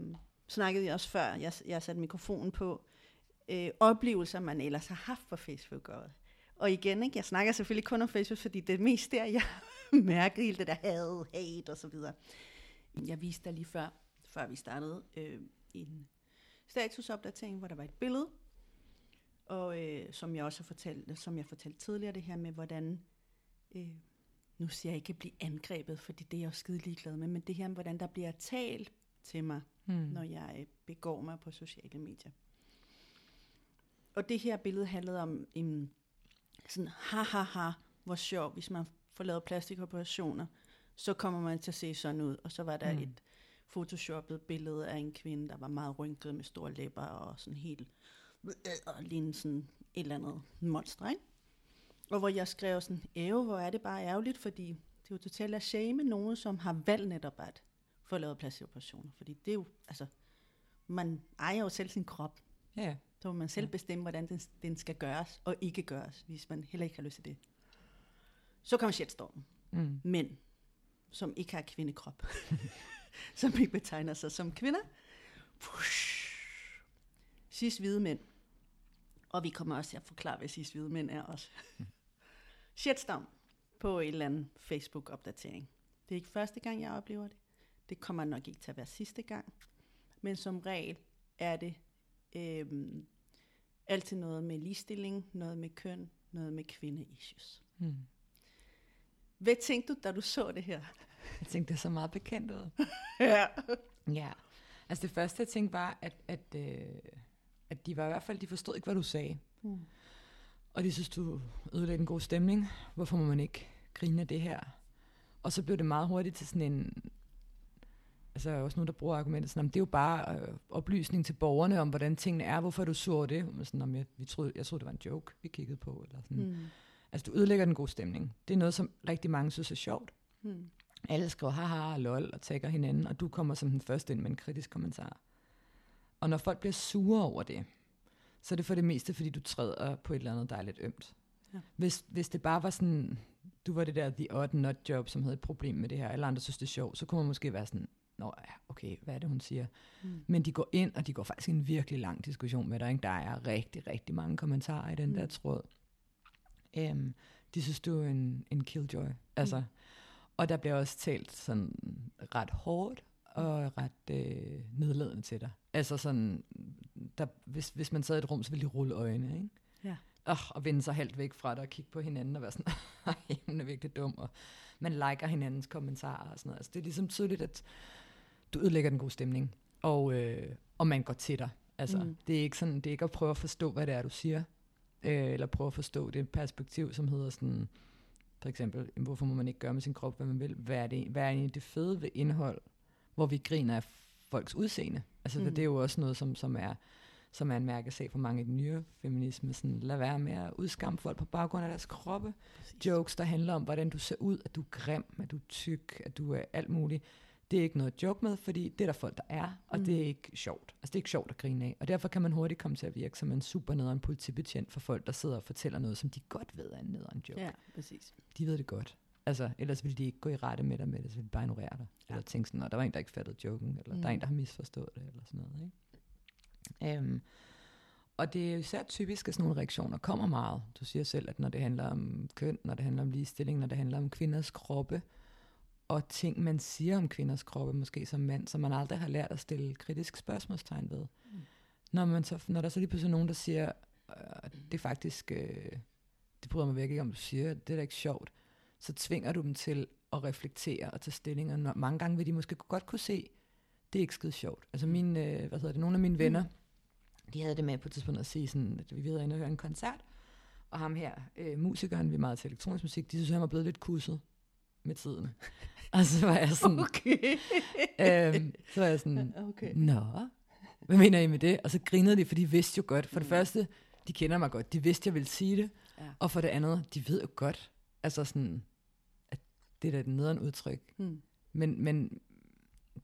snakkede vi også før, jeg, jeg satte mikrofonen på, øh, oplevelser, man ellers har haft på Facebook. Og, og igen, ikke, jeg snakker selvfølgelig kun om Facebook, fordi det er mest der, jeg mærker hele det der had, hate og så videre. Jeg viste dig lige før, før vi startede, øh, en statusopdatering, hvor der var et billede, og øh, som jeg også har fortalt, som jeg fortalte tidligere, det her med, hvordan, øh, nu siger jeg ikke at blive angrebet, fordi det er jeg jo skide ligeglad med, men det her med, hvordan der bliver talt til mig, Hmm. når jeg øh, begår mig på sociale medier. Og det her billede handlede om en sådan, ha ha ha, hvor sjov, hvis man får lavet plastikoperationer, så kommer man til at se sådan ud. Og så var der Mm. mm. et photoshoppet billede af en kvinde, der var meget rynket med store læber og sådan helt, og lignede sådan et eller andet monster, ikke? Og hvor jeg skrev sådan, æve, hvor er det bare ærgerligt, fordi det er jo totalt at shame nogen, som har valgt netop at få lavet plastikoperationer. Fordi det er jo, altså, man ejer jo selv sin krop. Ja, Så må man selv Ja. bestemme, hvordan den, den skal gøres og ikke gøres, hvis man heller ikke har lyst til det. Så kommer shitstormen. mm. Mænd, som ikke har kvindekrop, som ikke betegner sig som kvinder. Push. Cis hvide mænd. Og vi kommer også til at forklare, hvad cis hvide mænd er også. Shitstorm på en eller anden Facebook-opdatering. Det er ikke første gang, jeg oplever det. Det kommer nok ikke til at være sidste gang. Men som regel er det øhm, altid noget med ligestilling, noget med køn, noget med kvinde-issues. Mm. Hvad tænkte du, da du så det her? Jeg tænkte, det er så meget bekendt ud. Ja. Ja, altså det første, jeg tænkte var, at, at, øh, at de var i hvert fald, de forstod ikke, hvad du sagde. Mm. Og de synes, du ødelagde en god stemning. Hvorfor må man ikke grine af det her? Og så blev det meget hurtigt til sådan en... Altså også nogen, der bruger argumentet sådan, "Jamen, det er jo bare øh, oplysning til borgerne om, hvordan tingene er. Hvorfor er du sur over det? Sådan, "Jamen, jeg, vi troede, jeg troede, det var en joke, vi kiggede på. Eller sådan. Mm. Altså du ødelægger den gode stemning. Det er noget, som rigtig mange synes er sjovt. Mm. Alle skriver haha og lol og tagger hinanden, og du kommer som den første ind med en kritisk kommentar. Og når folk bliver sure over det, så er det for det meste, fordi du træder på et eller andet, der er lidt ømt. Ja. Hvis, hvis det bare var sådan, du var det der the odd not job, som havde et problem med det her, alle andre synes, det er sjovt, så kunne man måske være sådan, Nå ja, okay, hvad er det, hun siger? Mm. Men de går ind, og de går faktisk i en virkelig lang diskussion med dig. Ikke? Der er rigtig, rigtig mange kommentarer i den Mm. der tråd. Um, de synes, du er en, en killjoy. Altså, Mm. Og der bliver også talt sådan ret hårdt og ret øh, nedladende til dig. Altså sådan, der, hvis, hvis man sad i et rum, så ville de rulle øjnene, ikke? Ja. Oh, og vende sig helt væk fra dig og kigge på hinanden og være sådan, nej, hun er virkelig dum. Og man liker hinandens kommentarer og sådan noget. Altså, det er ligesom tydeligt, at du ødelægger den gode stemning. Og, øh, og man går til dig. Altså, mm. det, er ikke sådan, det er ikke at prøve at forstå, hvad det er, du siger. Øh, eller prøve at forstå det perspektiv, som hedder sådan, for eksempel, hvorfor må man ikke gøre med sin krop, hvad man vil? Hvad er, det, hvad er egentlig det fede ved indhold, hvor vi griner af folks udseende? Altså, Mm. det er jo også noget, som, som er som er en mærkesag for mange i den nye feminisme. Sådan, lad være med at udskamme folk på baggrund af deres kroppe. Præcis. Jokes, der handler om, hvordan du ser ud, at du er grim, at du er tyk, at du er alt muligt. Det er ikke noget at joke med, fordi det er der folk, der er, og mm. det er ikke sjovt. Altså det er ikke sjovt at grine af. Og derfor kan man hurtigt komme til at virke som en super nederen politibetjent for folk, der sidder og fortæller noget, som de godt ved er en nederen joke. Ja, præcis. De ved det godt. Altså, ellers ville de ikke gå i rette med dig med det, så ville de bare ignorere dig. Ja. Eller tænke sådan, "Nå, der var en, der ikke fattede joken, eller mm. der er en, der har misforstået det, eller sådan noget. Ikke? Øhm, og det er især typisk, at sådan nogle reaktioner kommer meget. Du siger selv, at når det handler om køn, når det handler om ligestilling, når det handler om kvinders kroppe, og ting, man siger om kvinders kroppe, måske som mand, som man aldrig har lært at stille kritisk spørgsmålstegn ved. Mm. Når, man så, når der så lige pludselig er nogen, der siger, øh, det er faktisk, øh, det bryder mig virkelig ikke om, du siger, det er da ikke sjovt, så tvinger du dem til at reflektere og tage stilling, og når, mange gange vil de måske godt kunne se, det er ikke skide sjovt. Altså mine, øh, hvad hedder det, nogle af mine venner, de havde det med på et tidspunkt at sige sådan, at vi havde inde og høre en koncert, og ham her, øh, musikeren, vi er meget til elektronisk musik, de synes, han var blevet lidt kusset med tiden. og så var jeg sådan, Okay. øhm, så var jeg sådan, Okay. nå, hvad mener I med det? Og så grinede de, for de vidste jo godt. For det Mm. første, de kender mig godt, de vidste, jeg ville sige det. Ja. Og for det andet, de ved jo godt, altså sådan, at det er da et nederen udtryk. Hmm. Men, men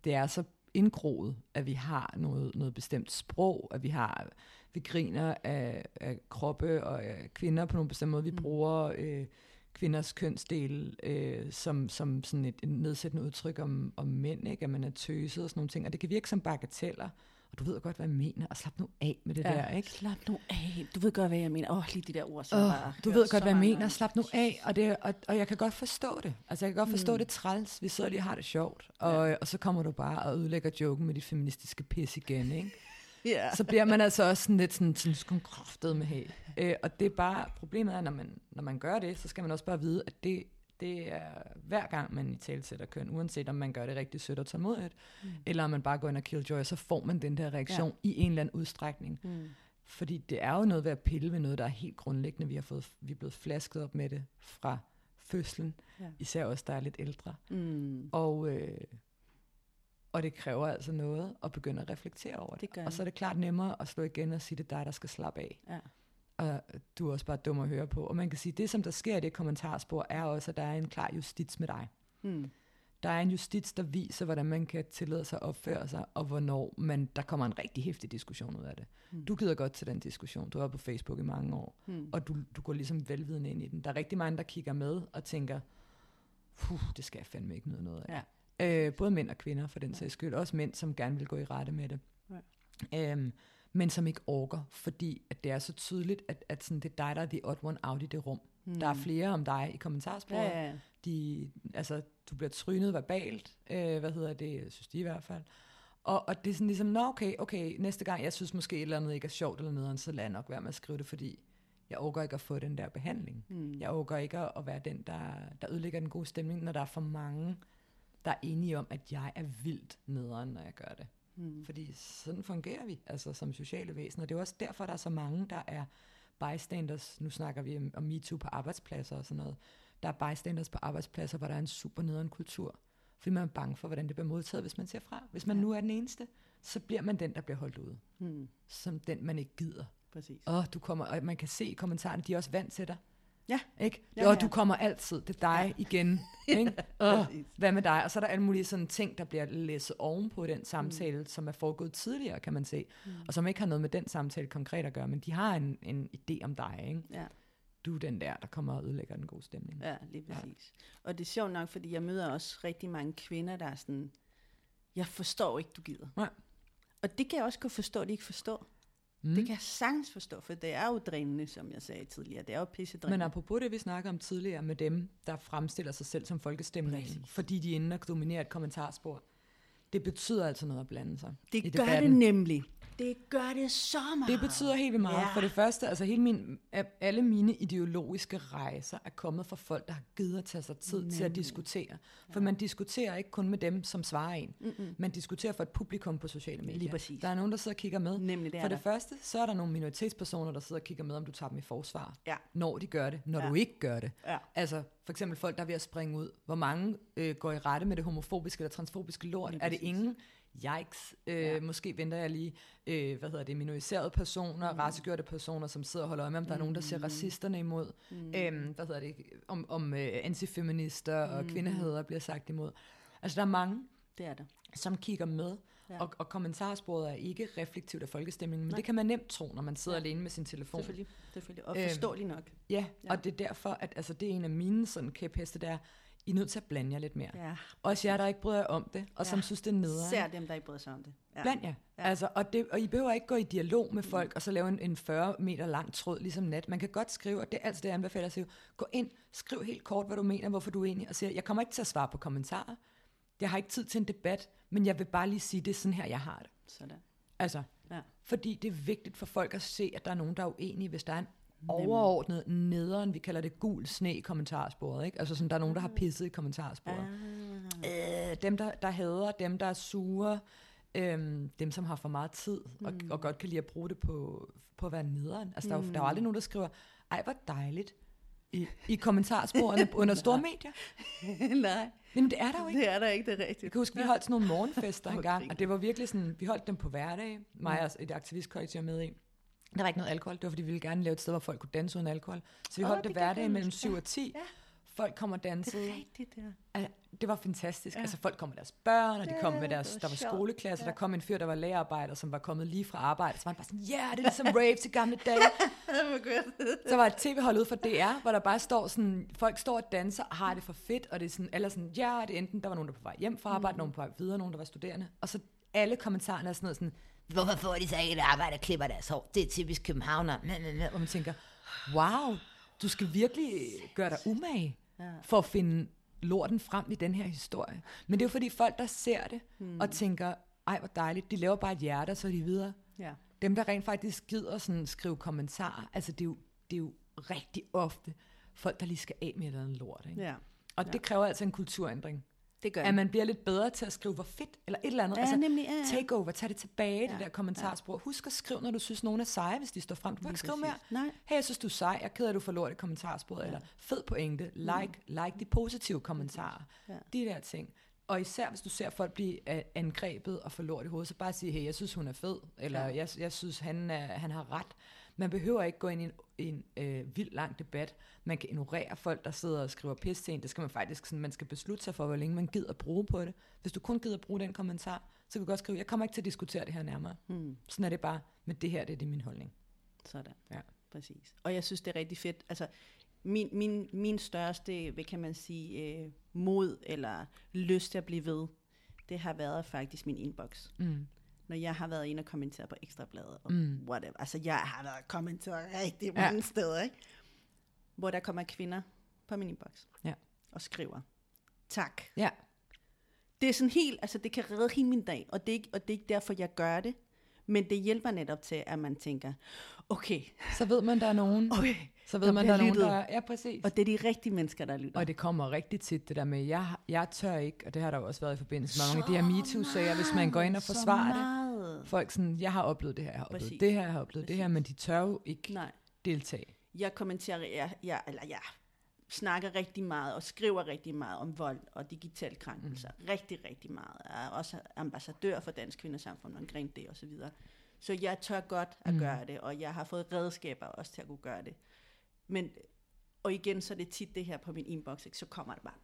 det er så indgroet, at vi har noget, noget bestemt sprog, at vi har, vi griner af, af kroppe og af kvinder på nogle bestemte måde. Vi Mm. mm. bruger øh, kvinders kønsdel øh, som, som sådan et, et nedsættende udtryk om, om mænd, ikke? at man er tøset og sådan nogle ting. Og det kan virke som bagateller, og du ved godt, hvad jeg mener, og slap nu af med det ja. der, ikke? Slap nu af. Du ved godt, hvad jeg mener. Åh, oh, lige de der ord, som Oh, bare du ved så godt, hvad jeg mener. Slap nu af. Og, det, og, og jeg kan godt forstå det. Altså, jeg kan godt forstå mm. det træls. Vi sidder lige og har det sjovt. Og, ja. og så kommer du bare og ødelægger joken med dit feministiske pis igen, ikke? Ja. Så bliver man altså også sådan lidt sådan, sådan, sådan kraftet med hæ. Øh, og det er bare, problemet er, når man, når man gør det, så skal man også bare vide, at det, det er hver gang, man i tale sætter køn, uanset om man gør det rigtig sødt og tålmodigt, Mm. eller om man bare går ind og killjoy, så får man den der reaktion ja. i en eller anden udstrækning. Mm. Fordi det er jo noget ved at pille ved noget, der er helt grundlæggende. Vi, har fået, vi er blevet flasket op med det fra fødslen, Ja. ja. især os, der er lidt ældre. Mm. Og, øh, og det kræver altså noget at begynde at reflektere over det. Det gør og så er det klart nemmere at slå igen og sige, det er dig, der skal slappe af. Ja. Og du er også bare dum at høre på. Og man kan sige, det som der sker i det kommentarspor, er også, at der er en klar justits med dig. Mm. Der er en justits, der viser, hvordan man kan tillade sig at opføre sig, og hvornår man, der kommer en rigtig hæftig diskussion ud af det. Mm. Du gider godt til den diskussion. Du har på Facebook i mange år, Mm. og du, du går ligesom velvidende ind i den. Der er rigtig mange, der kigger med og tænker, det skal jeg fandme ikke nyde noget af. Ja. Øh, både mænd og kvinder, for den sags skyld. Også mænd, som gerne vil gå i rette med det. Ja. Øhm, men som ikke orker, fordi at det er så tydeligt, at, at sådan, det er dig, der er the odd one out i det rum. Mm. Der er flere om dig i kommentarsporet. Ja, ja. De, altså, du bliver trynet verbalt, øh, hvad hedder det, synes de i hvert fald. Og, og det er sådan ligesom, nå okay, okay, næste gang, jeg synes måske et eller andet ikke er sjovt eller noget, så lader jeg nok være med at skrive det, fordi jeg overgår ikke at få den der behandling. Mm. Jeg overgår ikke at at være den, der, der ødelægger den gode stemning, når der er for mange, der er enige om, at jeg er vildt nederen, når jeg gør det. Mm. Fordi sådan fungerer vi, altså som sociale væsener. Det er jo også derfor, der er så mange, der er bystanders. Nu snakker vi om, MeToo på arbejdspladser og sådan noget. Der er bystanders på arbejdspladser, hvor der er en super nederen kultur. Fordi man er bange for, hvordan det bliver modtaget, hvis man siger fra. Hvis man Ja. nu er den eneste, så bliver man den, der bliver holdt ude. Mm. Som den, man ikke gider. Præcis. Åh, du kommer, og man kan se i kommentarerne, de er også vant til dig. Ja. Ikke? Ja, Ja, og ja. du kommer altid, det er dig ja. igen. Ikke? Åh, Præcis. hvad med dig? Og så er der alle mulige sådan ting, der bliver læsset ovenpå den samtale, mm. som er foregået tidligere, kan man se. Mm. Og som ikke har noget med den samtale konkret at gøre, men de har en, en idé om dig. Ikke? Ja. Du er den der, der kommer og ødelægger den gode stemning. Ja, lige præcis. Ja. Og det er sjovt nok, fordi jeg møder også rigtig mange kvinder, der er sådan, jeg forstår ikke, du gider. Nej. Og det kan jeg også godt forstå, at de ikke forstår. Mm. Det kan jeg sagtens forstå, for det er jo drænende, som jeg sagde tidligere. Det er jo pisse Men apropos det, vi snakker om tidligere med dem, der fremstiller sig selv som folkestemningen, Præcis. fordi de er inde og dominerer et kommentarspor, det betyder altså noget at blande sig det gør debatten. det nemlig. Det gør det så meget. Det betyder helt vildt meget. Ja. Ja. For det første, altså hele min, alle mine ideologiske rejser er kommet fra folk, der har givet at tage sig tid Nemlig. til at diskutere. For man diskuterer ikke kun med dem, som svarer en. Mm-mm. Man diskuterer for et publikum på sociale medier. Lige præcis. Der er nogen, der sidder og kigger med. Nemlig det er for det der. første, så er der nogle minoritetspersoner, der sidder og kigger med, om du tager dem i forsvar. Ja. Når de gør det, når Ja. ja. du ikke gør det. Ja. Altså for eksempel folk, der er ved at springe ud. Hvor mange øh, går i rette med det homofobiske eller transfobiske lort? Lige er det præcis. ingen? Yikes, øh, Ja. måske venter jeg lige, øh, hvad hedder det, minoriserede personer, mm. racegjorte personer, som sidder og holder øje med, om der er nogen, der ser racisterne imod, mm. øhm, hvad hedder det, om, om øh, antifeminister og kvindehader bliver sagt imod. Altså, der er mange, Det er det. som kigger med, Ja. og, og kommentarsporet er ikke reflektivt af folkestemningen, men det kan man nemt tro, når man sidder ja. alene med sin telefon. Selvfølgelig. Selvfølgelig. Og Øhm, forståeligt nok. Ja, Ja. og det er derfor, at altså, det er en af mine sådan, kæpheste, der er, I er nødt til at blande jer lidt mere. Ja. Også jer, der ikke bryder jer om det, og som Ja. synes, det er nederen. Især dem, der ikke bryder sig om det. Ja. Bland jer. Ja. Ja. Altså, og, det, og I behøver ikke gå i dialog med folk, og så lave en, en 40 meter lang tråd, ligesom nat. Man kan godt skrive, og det er altså det, jeg anbefaler at sige. Gå ind, skriv helt kort, hvad du mener, hvorfor du er enig, og siger, jeg kommer ikke til at svare på kommentarer. Jeg har ikke tid til en debat, men jeg vil bare lige sige, det er sådan her, jeg har det. Sådan. Altså, Ja. fordi det er vigtigt for folk at se, at der er nogen, der er uenige, hvis der er en overordnet nederen, vi kalder det gul sne i kommentarsporet, ikke? Altså sådan, der er nogen, der har pisset i kommentarsporet. Ah. Øh, dem, der, der hader, dem, der er sure, øhm, dem, som har for meget tid, og, Mm. og godt kan lide at bruge det på, på at være nederen. Altså, der, er jo, der er jo aldrig nogen, der skriver, ej, hvor dejligt, i, i kommentarsporene under store medier. Nej, Jamen, det er der jo ikke. det er der ikke, det er Jeg rigtigt. kan huske, vi holdt sådan nogle morgenfester engang, og det var virkelig sådan, vi holdt dem på hverdag, mig og et aktivistkollektiv jeg med i. Der var ikke noget alkohol, det var fordi, vi ville gerne lave et sted, hvor folk kunne danse uden alkohol. Så vi Åh, holdt det det hverdag mellem ja. 7 og 10. Ja. Folk kom og Det dansede. er rigtigt, det der. Det var fantastisk. Ja. Altså folk kom med deres børn, og de kom med det deres, var der var sjovt. skoleklasse, Ja. der kom en fyr, der var lærerarbejder, som var kommet lige fra arbejde. Så var han bare sådan, ja, yeah, det er ligesom rave til gamle dage. Så var et tv-hold ude for DR, hvor der bare står sådan, folk står og danser og har det for fedt, og det er sådan, eller sådan, ja, det er enten, der var nogen, der var på vej hjem fra arbejde, mm. nogen på vej videre, nogen, der var studerende. Og så alle kommentarerne er sådan noget sådan, hvorfor får de så ikke et arbejde og klipper deres hår? Det er typisk københavner. Hvor man tænker, wow, du skal virkelig gøre dig umage Ja. for at finde lorten frem i den her historie. Men det er jo fordi folk, der ser det mm. og tænker, ej hvor dejligt, de laver bare et hjerte, og så er de videre. Ja. Dem, der rent faktisk gider sådan skrive kommentarer, altså det er jo, det er jo rigtig ofte folk, der lige skal af med et eller andet lort. Ikke? ja, Og det kræver altså en kulturændring. Det gør At man bliver lidt bedre til at skrive, hvor fedt, eller et eller andet. Ja, altså, nemlig, ja, ja. take over, tag det tilbage, ja, Ja, det der kommentarspor. Husk at skrive, når du synes, nogen er seje, hvis de står frem. Du må ikke skrive mere. Nej. Hey, jeg synes, du er sej. Jeg er ked af, at du får lort i kommentarsporet. Ja. Eller fed pointe. Like, like de positive kommentarer. Ja. De der ting. Og især hvis du ser folk blive øh, angrebet og få lort i hovedet, så bare sige, hey, jeg synes, hun er fed. Eller Ja. jeg, jeg synes, han, er, han har ret. Man behøver ikke gå ind i en, en øh, vild lang debat. Man kan ignorere folk, der sidder og skriver pis til en. Det skal man faktisk sådan, man skal beslutte sig for, hvor længe man gider bruge på det. Hvis du kun gider bruge den kommentar, så kan du godt skrive, jeg kommer ikke til at diskutere det her nærmere. Hmm. Sådan er det bare, men det her, det er det min holdning. Sådan. Ja. Præcis. Og jeg synes, det er rigtig fedt. Altså, min, min, min største, hvad kan man sige, øh, mod eller lyst til at blive ved, det har været faktisk min inbox. Mm. Når jeg har været inde og kommenteret på Ekstrabladet og Mm. whatever. Altså, jeg har været kommenteret rigtig Ja. mange steder, ikke? Hvor der kommer kvinder på min inbox Ja. og skriver, tak. Ja. Det er sådan helt, altså det kan redde hele min dag, og det, er ikke, og det er ikke derfor, jeg gør det. Men det hjælper netop til, at man tænker, okay, Så ved man, der er nogen. okay, Så ved der man, der er nogen, lyttet. der er... Ja, præcis. og det er de rigtige mennesker, der lytter. Og det kommer rigtig tit, det der med, jeg, jeg tør ikke, og det har der jo også været i forbindelse med mange af de her MeToo-sager, hvis man går ind og Så forsvarer det. Folk sådan, jeg har oplevet det her, jeg har oplevet Præcis. det her, jeg har oplevet det her, men de tør jo ikke Nej, deltage. jeg kommenterer, jeg, jeg, eller jeg snakker rigtig meget og skriver rigtig meget om vold og digital krænkelser. Mm. Rigtig, rigtig meget. Jeg er også ambassadør for Dansk Kvindesamfund omkring det og så videre. Så jeg tør godt at mm. gøre det, og jeg har fået redskaber også til at kunne gøre det. Men, og igen, så er det tit det her på min inbox, ikke? så kommer der bare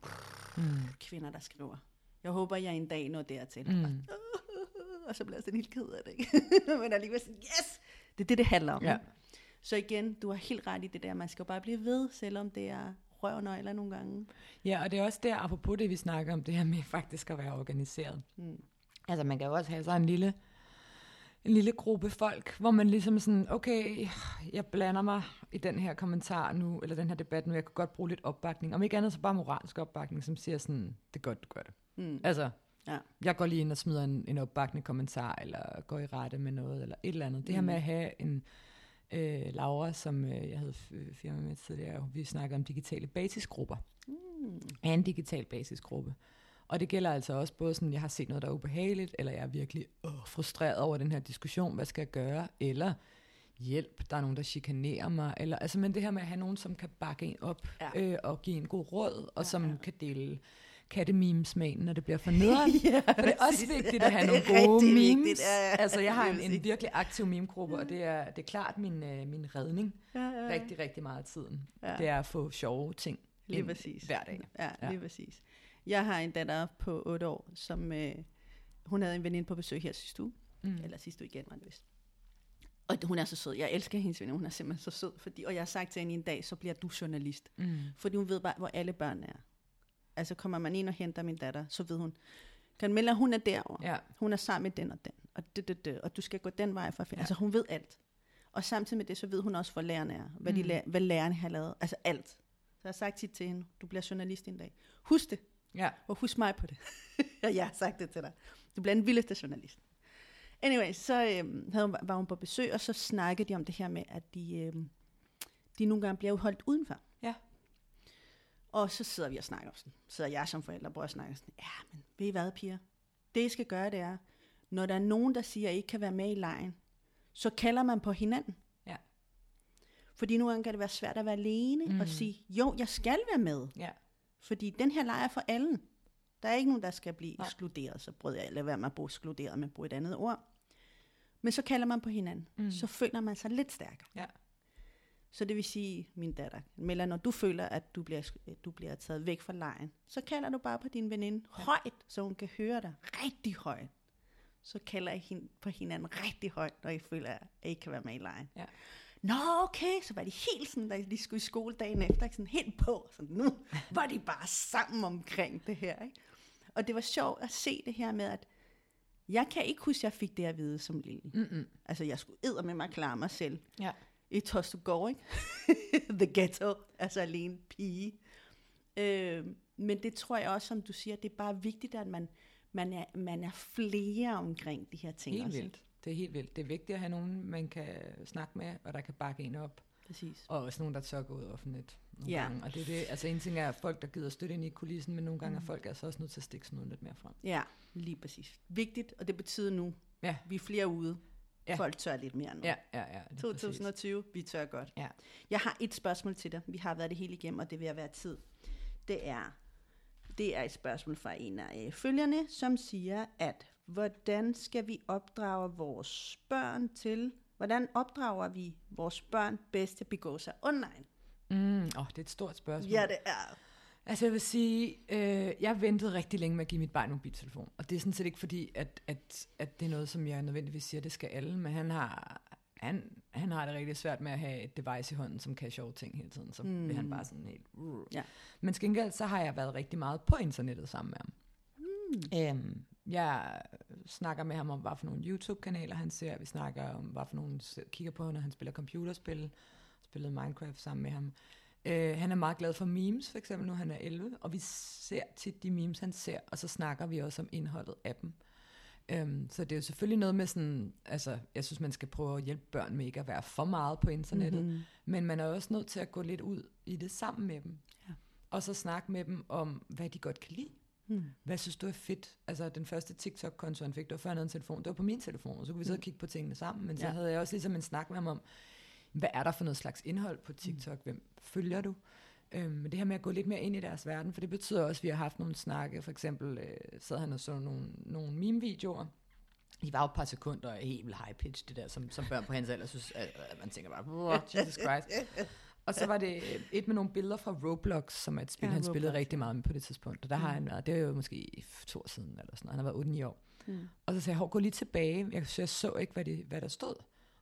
Mm. kvinder, der skriver. Jeg håber, jeg en dag når dertil. Mm. Og så bliver jeg sådan helt ked af det, ikke? Men alligevel sådan, yes! Det er det, det handler om. Ja. Så igen, du har helt ret i det der, man skal jo bare blive ved, selvom det er røvnøgler nogle gange. Ja, og det er også der, apropos det, vi snakker om, det her med faktisk at være organiseret. Mm. Altså, man kan jo også have så en lille, en lille gruppe folk, hvor man ligesom sådan, okay, jeg blander mig i den her kommentar nu, eller den her debat nu, jeg kunne godt bruge lidt opbakning. Om ikke andet, så bare moralsk opbakning, som siger sådan, det er godt, du gør det. Mm. Altså, Ja. jeg går lige ind og smider en, en opbakkende kommentar, eller går i rette med noget, eller et eller andet. Det her Mm. med at have en øh, Laura, som øh, jeg havde firma med tidligere, vi snakker om digitale basisgrupper. Mm. Er en digital basisgruppe. Og det gælder altså også både sådan, jeg har set noget, der er ubehageligt, eller jeg er virkelig øh, frustreret over den her diskussion, hvad skal jeg gøre, eller hjælp, der er nogen, der chikanerer mig, eller altså, men det her med at have nogen, som kan bakke en op Ja. øh, og give en god råd, og Ja, som ja. kan dele kattememesmagen, når det bliver for nederen. ja, For det er også vigtigt at have Ja, nogle gode memes. vigtigt. Ja, ja. Altså, jeg har en, en virkelig aktiv memegruppe, og det er, det er klart min, øh, min redning Ja, ja, ja. rigtig, rigtig meget af tiden. Ja. Det er at få sjove ting Lige ind præcis. hver dag. Ja, Ja. lige præcis. Jeg har en datter på 8 år, som øh, hun havde en veninde på besøg her sidste uge. Mm. Eller sidste uge igen, var det vist. Og hun er så sød. Jeg elsker hendes veninde. Hun er simpelthen så sød. Fordi, og jeg har sagt til hende en dag, så bliver du journalist. Mm. Fordi hun ved bare, hvor alle børn er. Altså kommer man ind og henter min datter, så ved hun, Camilla, hun er derovre. Ja. Hun er sammen med den og den. Og, det, det, det, og du skal gå den vej for at finde. Ja. Altså hun ved alt. Og samtidig med det, så ved hun også, hvor lærerne er. Hvad, mm. de, hvad lærerne har lavet. Altså alt. Så jeg har sagt tit til hende, du bliver journalist en dag. Husk det. Ja. Og husk mig på det. og jeg har sagt det til dig. Du bliver den vildeste journalist. Anyway, så øhm, havde hun, var hun på besøg, og så snakkede de om det her med, at de, øhm, de nogle gange bliver holdt udenfor. Ja. Og så sidder vi og snakker sådan. Så jeg som forælder prøver at snakke sådan, ja, men ved I hvad, piger? Det I skal gøre, det er, når der er nogen, der siger, at I ikke kan være med i lejen, så kalder man på hinanden. Ja. Fordi nogle gange kan det være svært at være alene mm. og sige, jo, jeg skal være med. Ja. Fordi den her lejr er for alle. Der er ikke nogen, der skal blive Nej. ekskluderet. Så prøvede jeg at lade være med at bruge ekskluderet, men bruge et andet ord. Men så kalder man på hinanden. Mm. Så føler man sig lidt stærkere. Ja. Så det vil sige, min datter, Mella, når du føler, at du bliver, du bliver taget væk fra lejen, så kalder du bare på din veninde ja. højt, så hun kan høre dig rigtig højt. Så kalder I hende på hinanden rigtig højt, når I føler, at I kan være med i lejen. Ja. Nå, okay, så var de helt sådan, da de skulle i skole dagen efter, sådan helt på. Så nu var de bare sammen omkring det her. Ikke? Og det var sjovt at se det her med, at jeg kan ikke huske, at jeg fik det at vide som lille. Mm-mm. Altså, jeg skulle æde med mig klare mig selv Ja. i Tostugård, ikke? The ghetto, altså alene pige. Øh, men det tror jeg også, som du siger, det er bare vigtigt, at man, man, er, man er flere omkring de her ting Helt vildt. Det er helt vildt. Det er vigtigt at have nogen, man kan snakke med, og der kan bakke en op. Præcis. Og også nogen, der tør gå ud offentligt nogle Ja. gange. Og det er det, altså en ting er folk, der gider støtte ind i kulissen, men nogle gange er folk altså også nødt til at stikke sådan noget lidt mere frem. Ja, lige præcis. Vigtigt, og det betyder nu, Ja. vi er flere ude. Ja. Folk tør lidt mere nu. Ja, ja, ja. lige præcis. 2020, vi tør godt. Ja. Jeg har et spørgsmål til dig. Vi har været det hele igennem, og det vil være tid. Det er, det er et spørgsmål fra en af øh, følgerne, som siger, at hvordan skal vi opdrage vores børn til, hvordan opdrager vi vores børn bedst til at begå sig online? Mm, oh, det er et stort spørgsmål. Ja, det er. Altså jeg vil sige, øh, jeg ventede rigtig længe med at give mit barn en mobiltelefon. Og det er sådan set ikke fordi, at, at, at det er noget, som jeg nødvendigvis siger, det skal alle. Men han har, han, han har det rigtig svært med at have et device i hånden, som kan sjove ting hele tiden. Så mm. Vil han bare sådan helt... Uh. Ja. Men til gengæld, så har jeg været rigtig meget på internettet sammen med ham. Mm. Øhm, jeg snakker med ham om, hvad for nogle YouTube-kanaler han ser. Vi snakker om, hvad for nogle kigger på, når han spiller computerspil. Spillede Minecraft sammen med ham. Øh, han er meget glad for memes, for eksempel nu han er 11, og vi ser tit de memes, han ser, og så snakker vi også om indholdet af dem. Øhm, så det er jo selvfølgelig noget med sådan, altså jeg synes, man skal prøve at hjælpe børn med ikke at være for meget på internettet, Mhm. men man er også nødt til at gå lidt ud i det sammen med dem. Ja. Og så snakke med dem om, hvad de godt kan lide. Mm. Hvad synes du er fedt? Altså, den første TikTok-konto, han fik, det var før han havde en telefon. Det var på min telefon, og så kunne vi sidde og kigge på tingene sammen. Men så Ja. havde jeg også ligesom en snak med ham om, hvad er der for noget slags indhold på TikTok? Hvem følger du? Øhm, men det her med at gå lidt mere ind i deres verden, for det betyder også, at vi har haft nogle snakke. For eksempel øh, sad han og så nogle, nogle meme-videoer. De var jo et par sekunder helt vildt high-pitch, det der, som, som børn på hans alder synes, at, at man tænker bare, "Wow, Jesus Christ. Og så var det et med nogle billeder fra Roblox, som er et spil, Ja, han spillede Roblox, rigtig meget med på det tidspunkt. Og der har Mm. han været, det er jo måske to år siden, eller sådan noget. Han har været 8-9 år. Mm. Og så sagde jeg, gå lige tilbage. Jeg, så jeg så ikke, hvad, det, hvad der stod.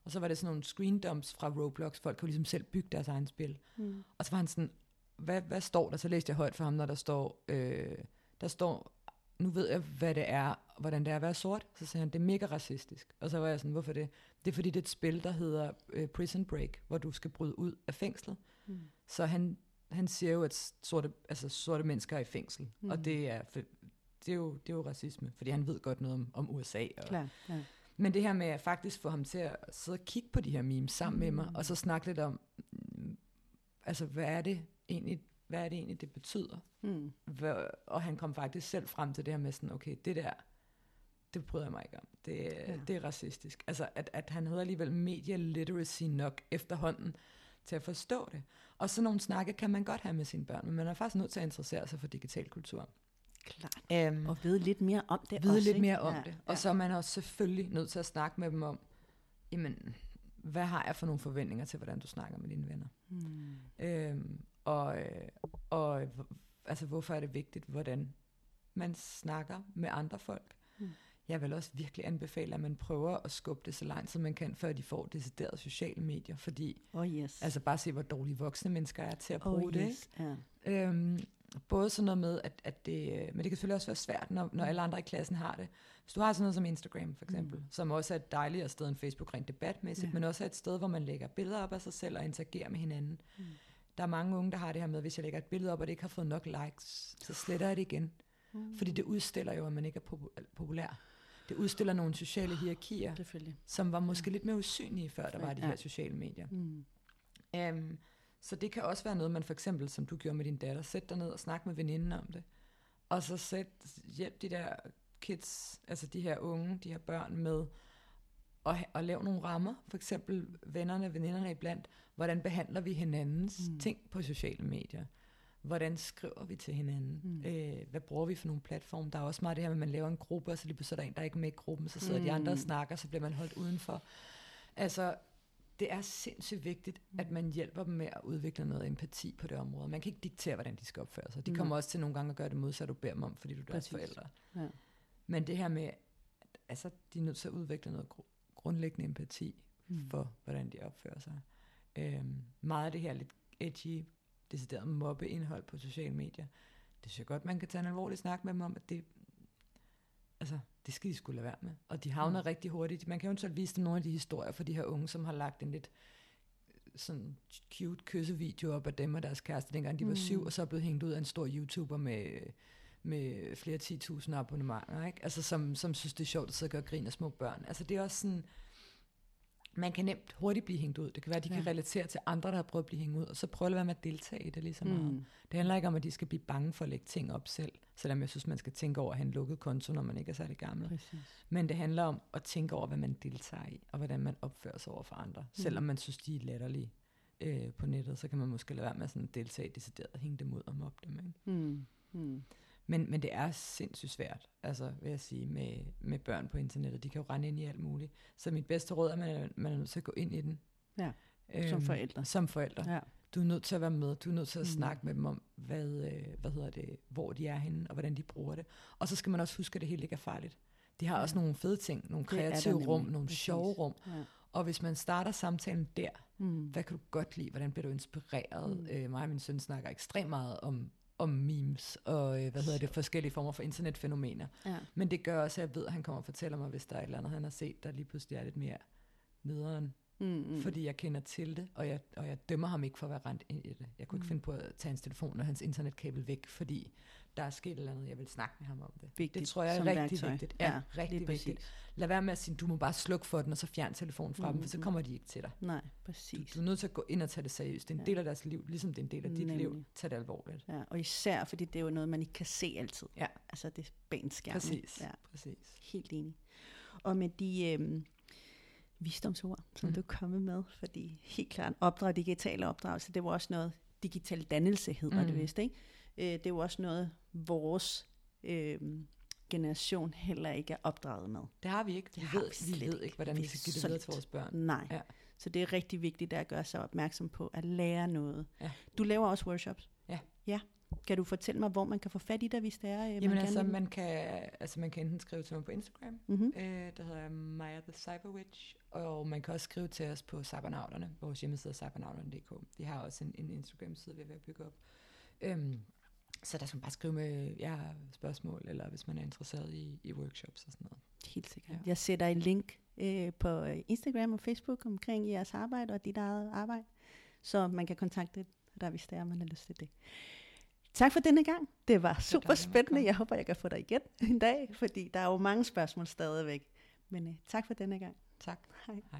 Og så var det sådan nogle screen dumps fra Roblox. Folk kunne ligesom selv bygge deres egen spil. Mm. Og så var han sådan, hvad, hvad står der? Så læste jeg højt for ham, når der står, øh, der står, nu ved jeg, hvad det er, hvordan det er at være sort. Så sagde han, det er mega racistisk. Og så var jeg sådan, hvorfor det? Det er fordi, det er et spil, der hedder øh, Prison Break, hvor du skal bryde ud af fængslet. Mm. Så han, han siger jo, at sorte, altså sorte mennesker er i fængsel. Mm. Og det er, det, er jo, det er jo racisme, fordi han ved godt noget om, om USA. Og, Klar, klar. men det her med at faktisk få ham til at sidde og kigge på de her memes sammen mm. med mig, og så snakke lidt om, mm, altså hvad er det egentlig, hvad er det egentlig, det betyder? Mm. Hvad, og han kom faktisk selv frem til det her med sådan, okay, det der, det bryder jeg mig ikke om. Det, Ja. ja. det er racistisk. Altså, at, at han havde alligevel media literacy nok efterhånden til at forstå det. Og sådan nogle snakke kan man godt have med sine børn, men man er faktisk nødt til at interessere sig for digital kultur. Klart. Øhm, Og vide lidt mere om det vide også, lidt ikke? mere om ja, det. Og så er man også selvfølgelig nødt til at snakke med dem om, jamen, hvad har jeg for nogle forventninger til, hvordan du snakker med dine venner? Hmm. Øhm, og, øh, og øh, altså, hvorfor er det vigtigt, hvordan man snakker med andre folk? Mm. Jeg vil også virkelig anbefale, at man prøver at skubbe det så langt, som man kan, før de får decideret sociale medier. Fordi, Oh yes. altså bare se, hvor dårlige voksne mennesker er til at bruge oh, det. Ikke? yes. Ja. Øhm, både sådan noget med, at, at det, øh, men det kan selvfølgelig også være svært, når, når alle andre i klassen har det. Hvis du har sådan noget som Instagram for eksempel, mm. som også er et dejligere sted end Facebook rent debatmæssigt, ja. men også er et sted, hvor man lægger billeder op af sig selv og interagerer med hinanden. Mm. Der er mange unge, der har det her med, hvis jeg lægger et billede op, og det ikke har fået nok likes, så sletter jeg det igen. Mm. Fordi det udstiller jo, at man ikke er popu- populær. Det udstiller nogle sociale hierarkier, Selvfølgelig. som var måske lidt mere usynlige, før der var de Ja. her sociale medier. Mm. Um, så det kan også være noget, man for eksempel, som du gjorde med din datter, sæt dig ned og snak med veninden om det. Og så sæt, hjælp de der kids, altså de her unge, de her børn med ha- at lave nogle rammer. For eksempel vennerne, veninderne iblandt. Hvordan behandler vi hinandens Mm. mm. ting på sociale medier? Hvordan skriver vi til hinanden? Mm. Mm. Øh, hvad bruger vi for nogle platforme? Der er også meget det her med, at man laver en gruppe, og så lige pludselig er der en, der ikke er med i gruppen, så sidder mm. de andre og Mm. snakker, så bliver man holdt udenfor. Altså, det er sindssygt vigtigt, at man hjælper dem med at udvikle noget empati på det område. Man kan ikke diktere, hvordan de skal opføre sig. De Nej. kommer også til nogle gange at gøre det modsatte, du beder dem om, fordi du er deres Præcis. forældre. Ja. Men det her med, at altså, de er nødt til at udvikle noget grundlæggende empati Mm. for, hvordan de opfører sig. Øhm, meget af det her lidt edgy, decideret mobbeindhold på sociale medier, det synes jeg godt, man kan tage en alvorlig snak med dem om, at det, altså, det skal de skulle lade være med. Og de havner mm. rigtig hurtigt. Man kan jo så vise dem nogle af de historier for de her unge, som har lagt en lidt sådan cute kyssevideo op af dem og deres kæreste, dengang de var Mm. syv, og så er blevet hængt ud af en stor YouTuber med, med flere 10.000 abonnementer, ikke? Altså, som, som synes, det er sjovt at sidde og gøre grin af små børn. Altså, det er også sådan, man kan nemt hurtigt blive hængt ud. Det kan være, at de ja. Kan relatere til andre, der har prøvet at blive hængt ud, og så prøve at være med at deltage i det lige så meget. Mm. Det handler ikke om, at de skal blive bange for at lægge ting op selv, selvom jeg synes, man skal tænke over at have en lukket konto, når man ikke er særlig gammel. Præcis. Men det handler om at tænke over, hvad man deltager i, og hvordan man opfører sig over for andre. Mm. Selvom man synes, de er latterlige øh, på nettet, så kan man måske lade være med at sådan deltage decideret og hænge dem ud og mobbe dem. Ikke? Mm. Mm. Men, men det er sindssygt svært, altså vil jeg sige, med, med børn på internettet. De kan jo rende ind i alt muligt. Så mit bedste råd er, at man er, man er nødt til at gå ind i den. Ja, som forældre. Som forældre. Ja. Du er nødt til at være med. Du er nødt til at Mm. snakke med dem om, hvad, øh, hvad hedder det, hvor de er henne, og hvordan de bruger det. Og så skal man også huske, at det helt ikke er farligt. De har Ja. også nogle fede ting, nogle kreative rum, nogle Præcis. sjove rum. Ja. Og hvis man starter samtalen der, Mm. hvad kan du godt lide? Hvordan bliver du inspireret? Mm. Øh, mig og min søn snakker ekstremt meget om, om memes og øh, hvad hedder det, forskellige former for internetfænomener. Ja. Men det gør også, at jeg ved, at han kommer og fortæller mig, hvis der er et eller andet, han har set, der lige pludselig er lidt mere nederen. Mm. Mm. Mm. Fordi jeg kender til det, og jeg, og jeg dømmer ham ikke for at være rent ind i det. Jeg kunne Mm. ikke finde på at tage hans telefon og hans internetkabel væk, fordi der er sket et eller andet, jeg vil snakke med ham om det. Vigtigt det tror jeg er rigtig værktøj. vigtigt. Ja, Ja, rigtig vigtigt. præcis. Lad være med at sige, du må bare slukke for den, og så fjern telefonen fra mm. dem, for så Mhm. kommer de ikke til dig. Nej, Du, præcis. du er nødt til at gå ind og tage det seriøst. Det er en Ja. del af deres liv, ligesom det er en del af dit Nemlig. liv. Tag det alvorligt. Ja, og især fordi det er jo noget, man ikke kan se altid. Ja. Altså det er bag en skærm. Præcis. Ja, Præcis. helt enig. Og med de øhm, visdomsord, som Mm. du er kommet med, fordi helt klart opdrag, digitale opdragelse, det var også noget, digital dannelse hedder mm. det vist, ikke? Øh, det er jo også noget, vores øhm, generation heller ikke er opdraget med. Det har vi ikke. Det Vi har ved, vi vi slet ved ikke. hvordan Vi skal give det videre til vores børn. Nej. Ja. Så det er rigtig vigtigt at gøre sig opmærksom på at lære noget. Ja. Du laver også workshops. Ja. Ja. Kan du fortælle mig, hvor man kan få fat i dig, hvis det er? øh, Jamen man altså gerne man, kan, altså, man kan enten skrive til mig på Instagram, Mhm. øh, der hedder Maja the Cyberwitch, og man kan også skrive til os på Cybernauterne, vores hjemmeside er cybernauterne.dk. Vi har også en, en Instagram-side, vi er ved at bygge op. Øhm, så der skal man bare skrive med ja, spørgsmål, eller hvis man er interesseret i, i workshops og sådan noget. Helt sikkert. Ja. Jeg sætter en link øh, på øh, Instagram og Facebook omkring jeres arbejde og dit eget arbejde, så man kan kontakte dig, hvis det er, man har lyst til det. Tak for denne gang. Det var super spændende. Jeg håber, jeg kan få dig igen en dag, fordi der er jo mange spørgsmål stadigvæk. Men øh, tak for denne gang. Tak. Hej. Hej.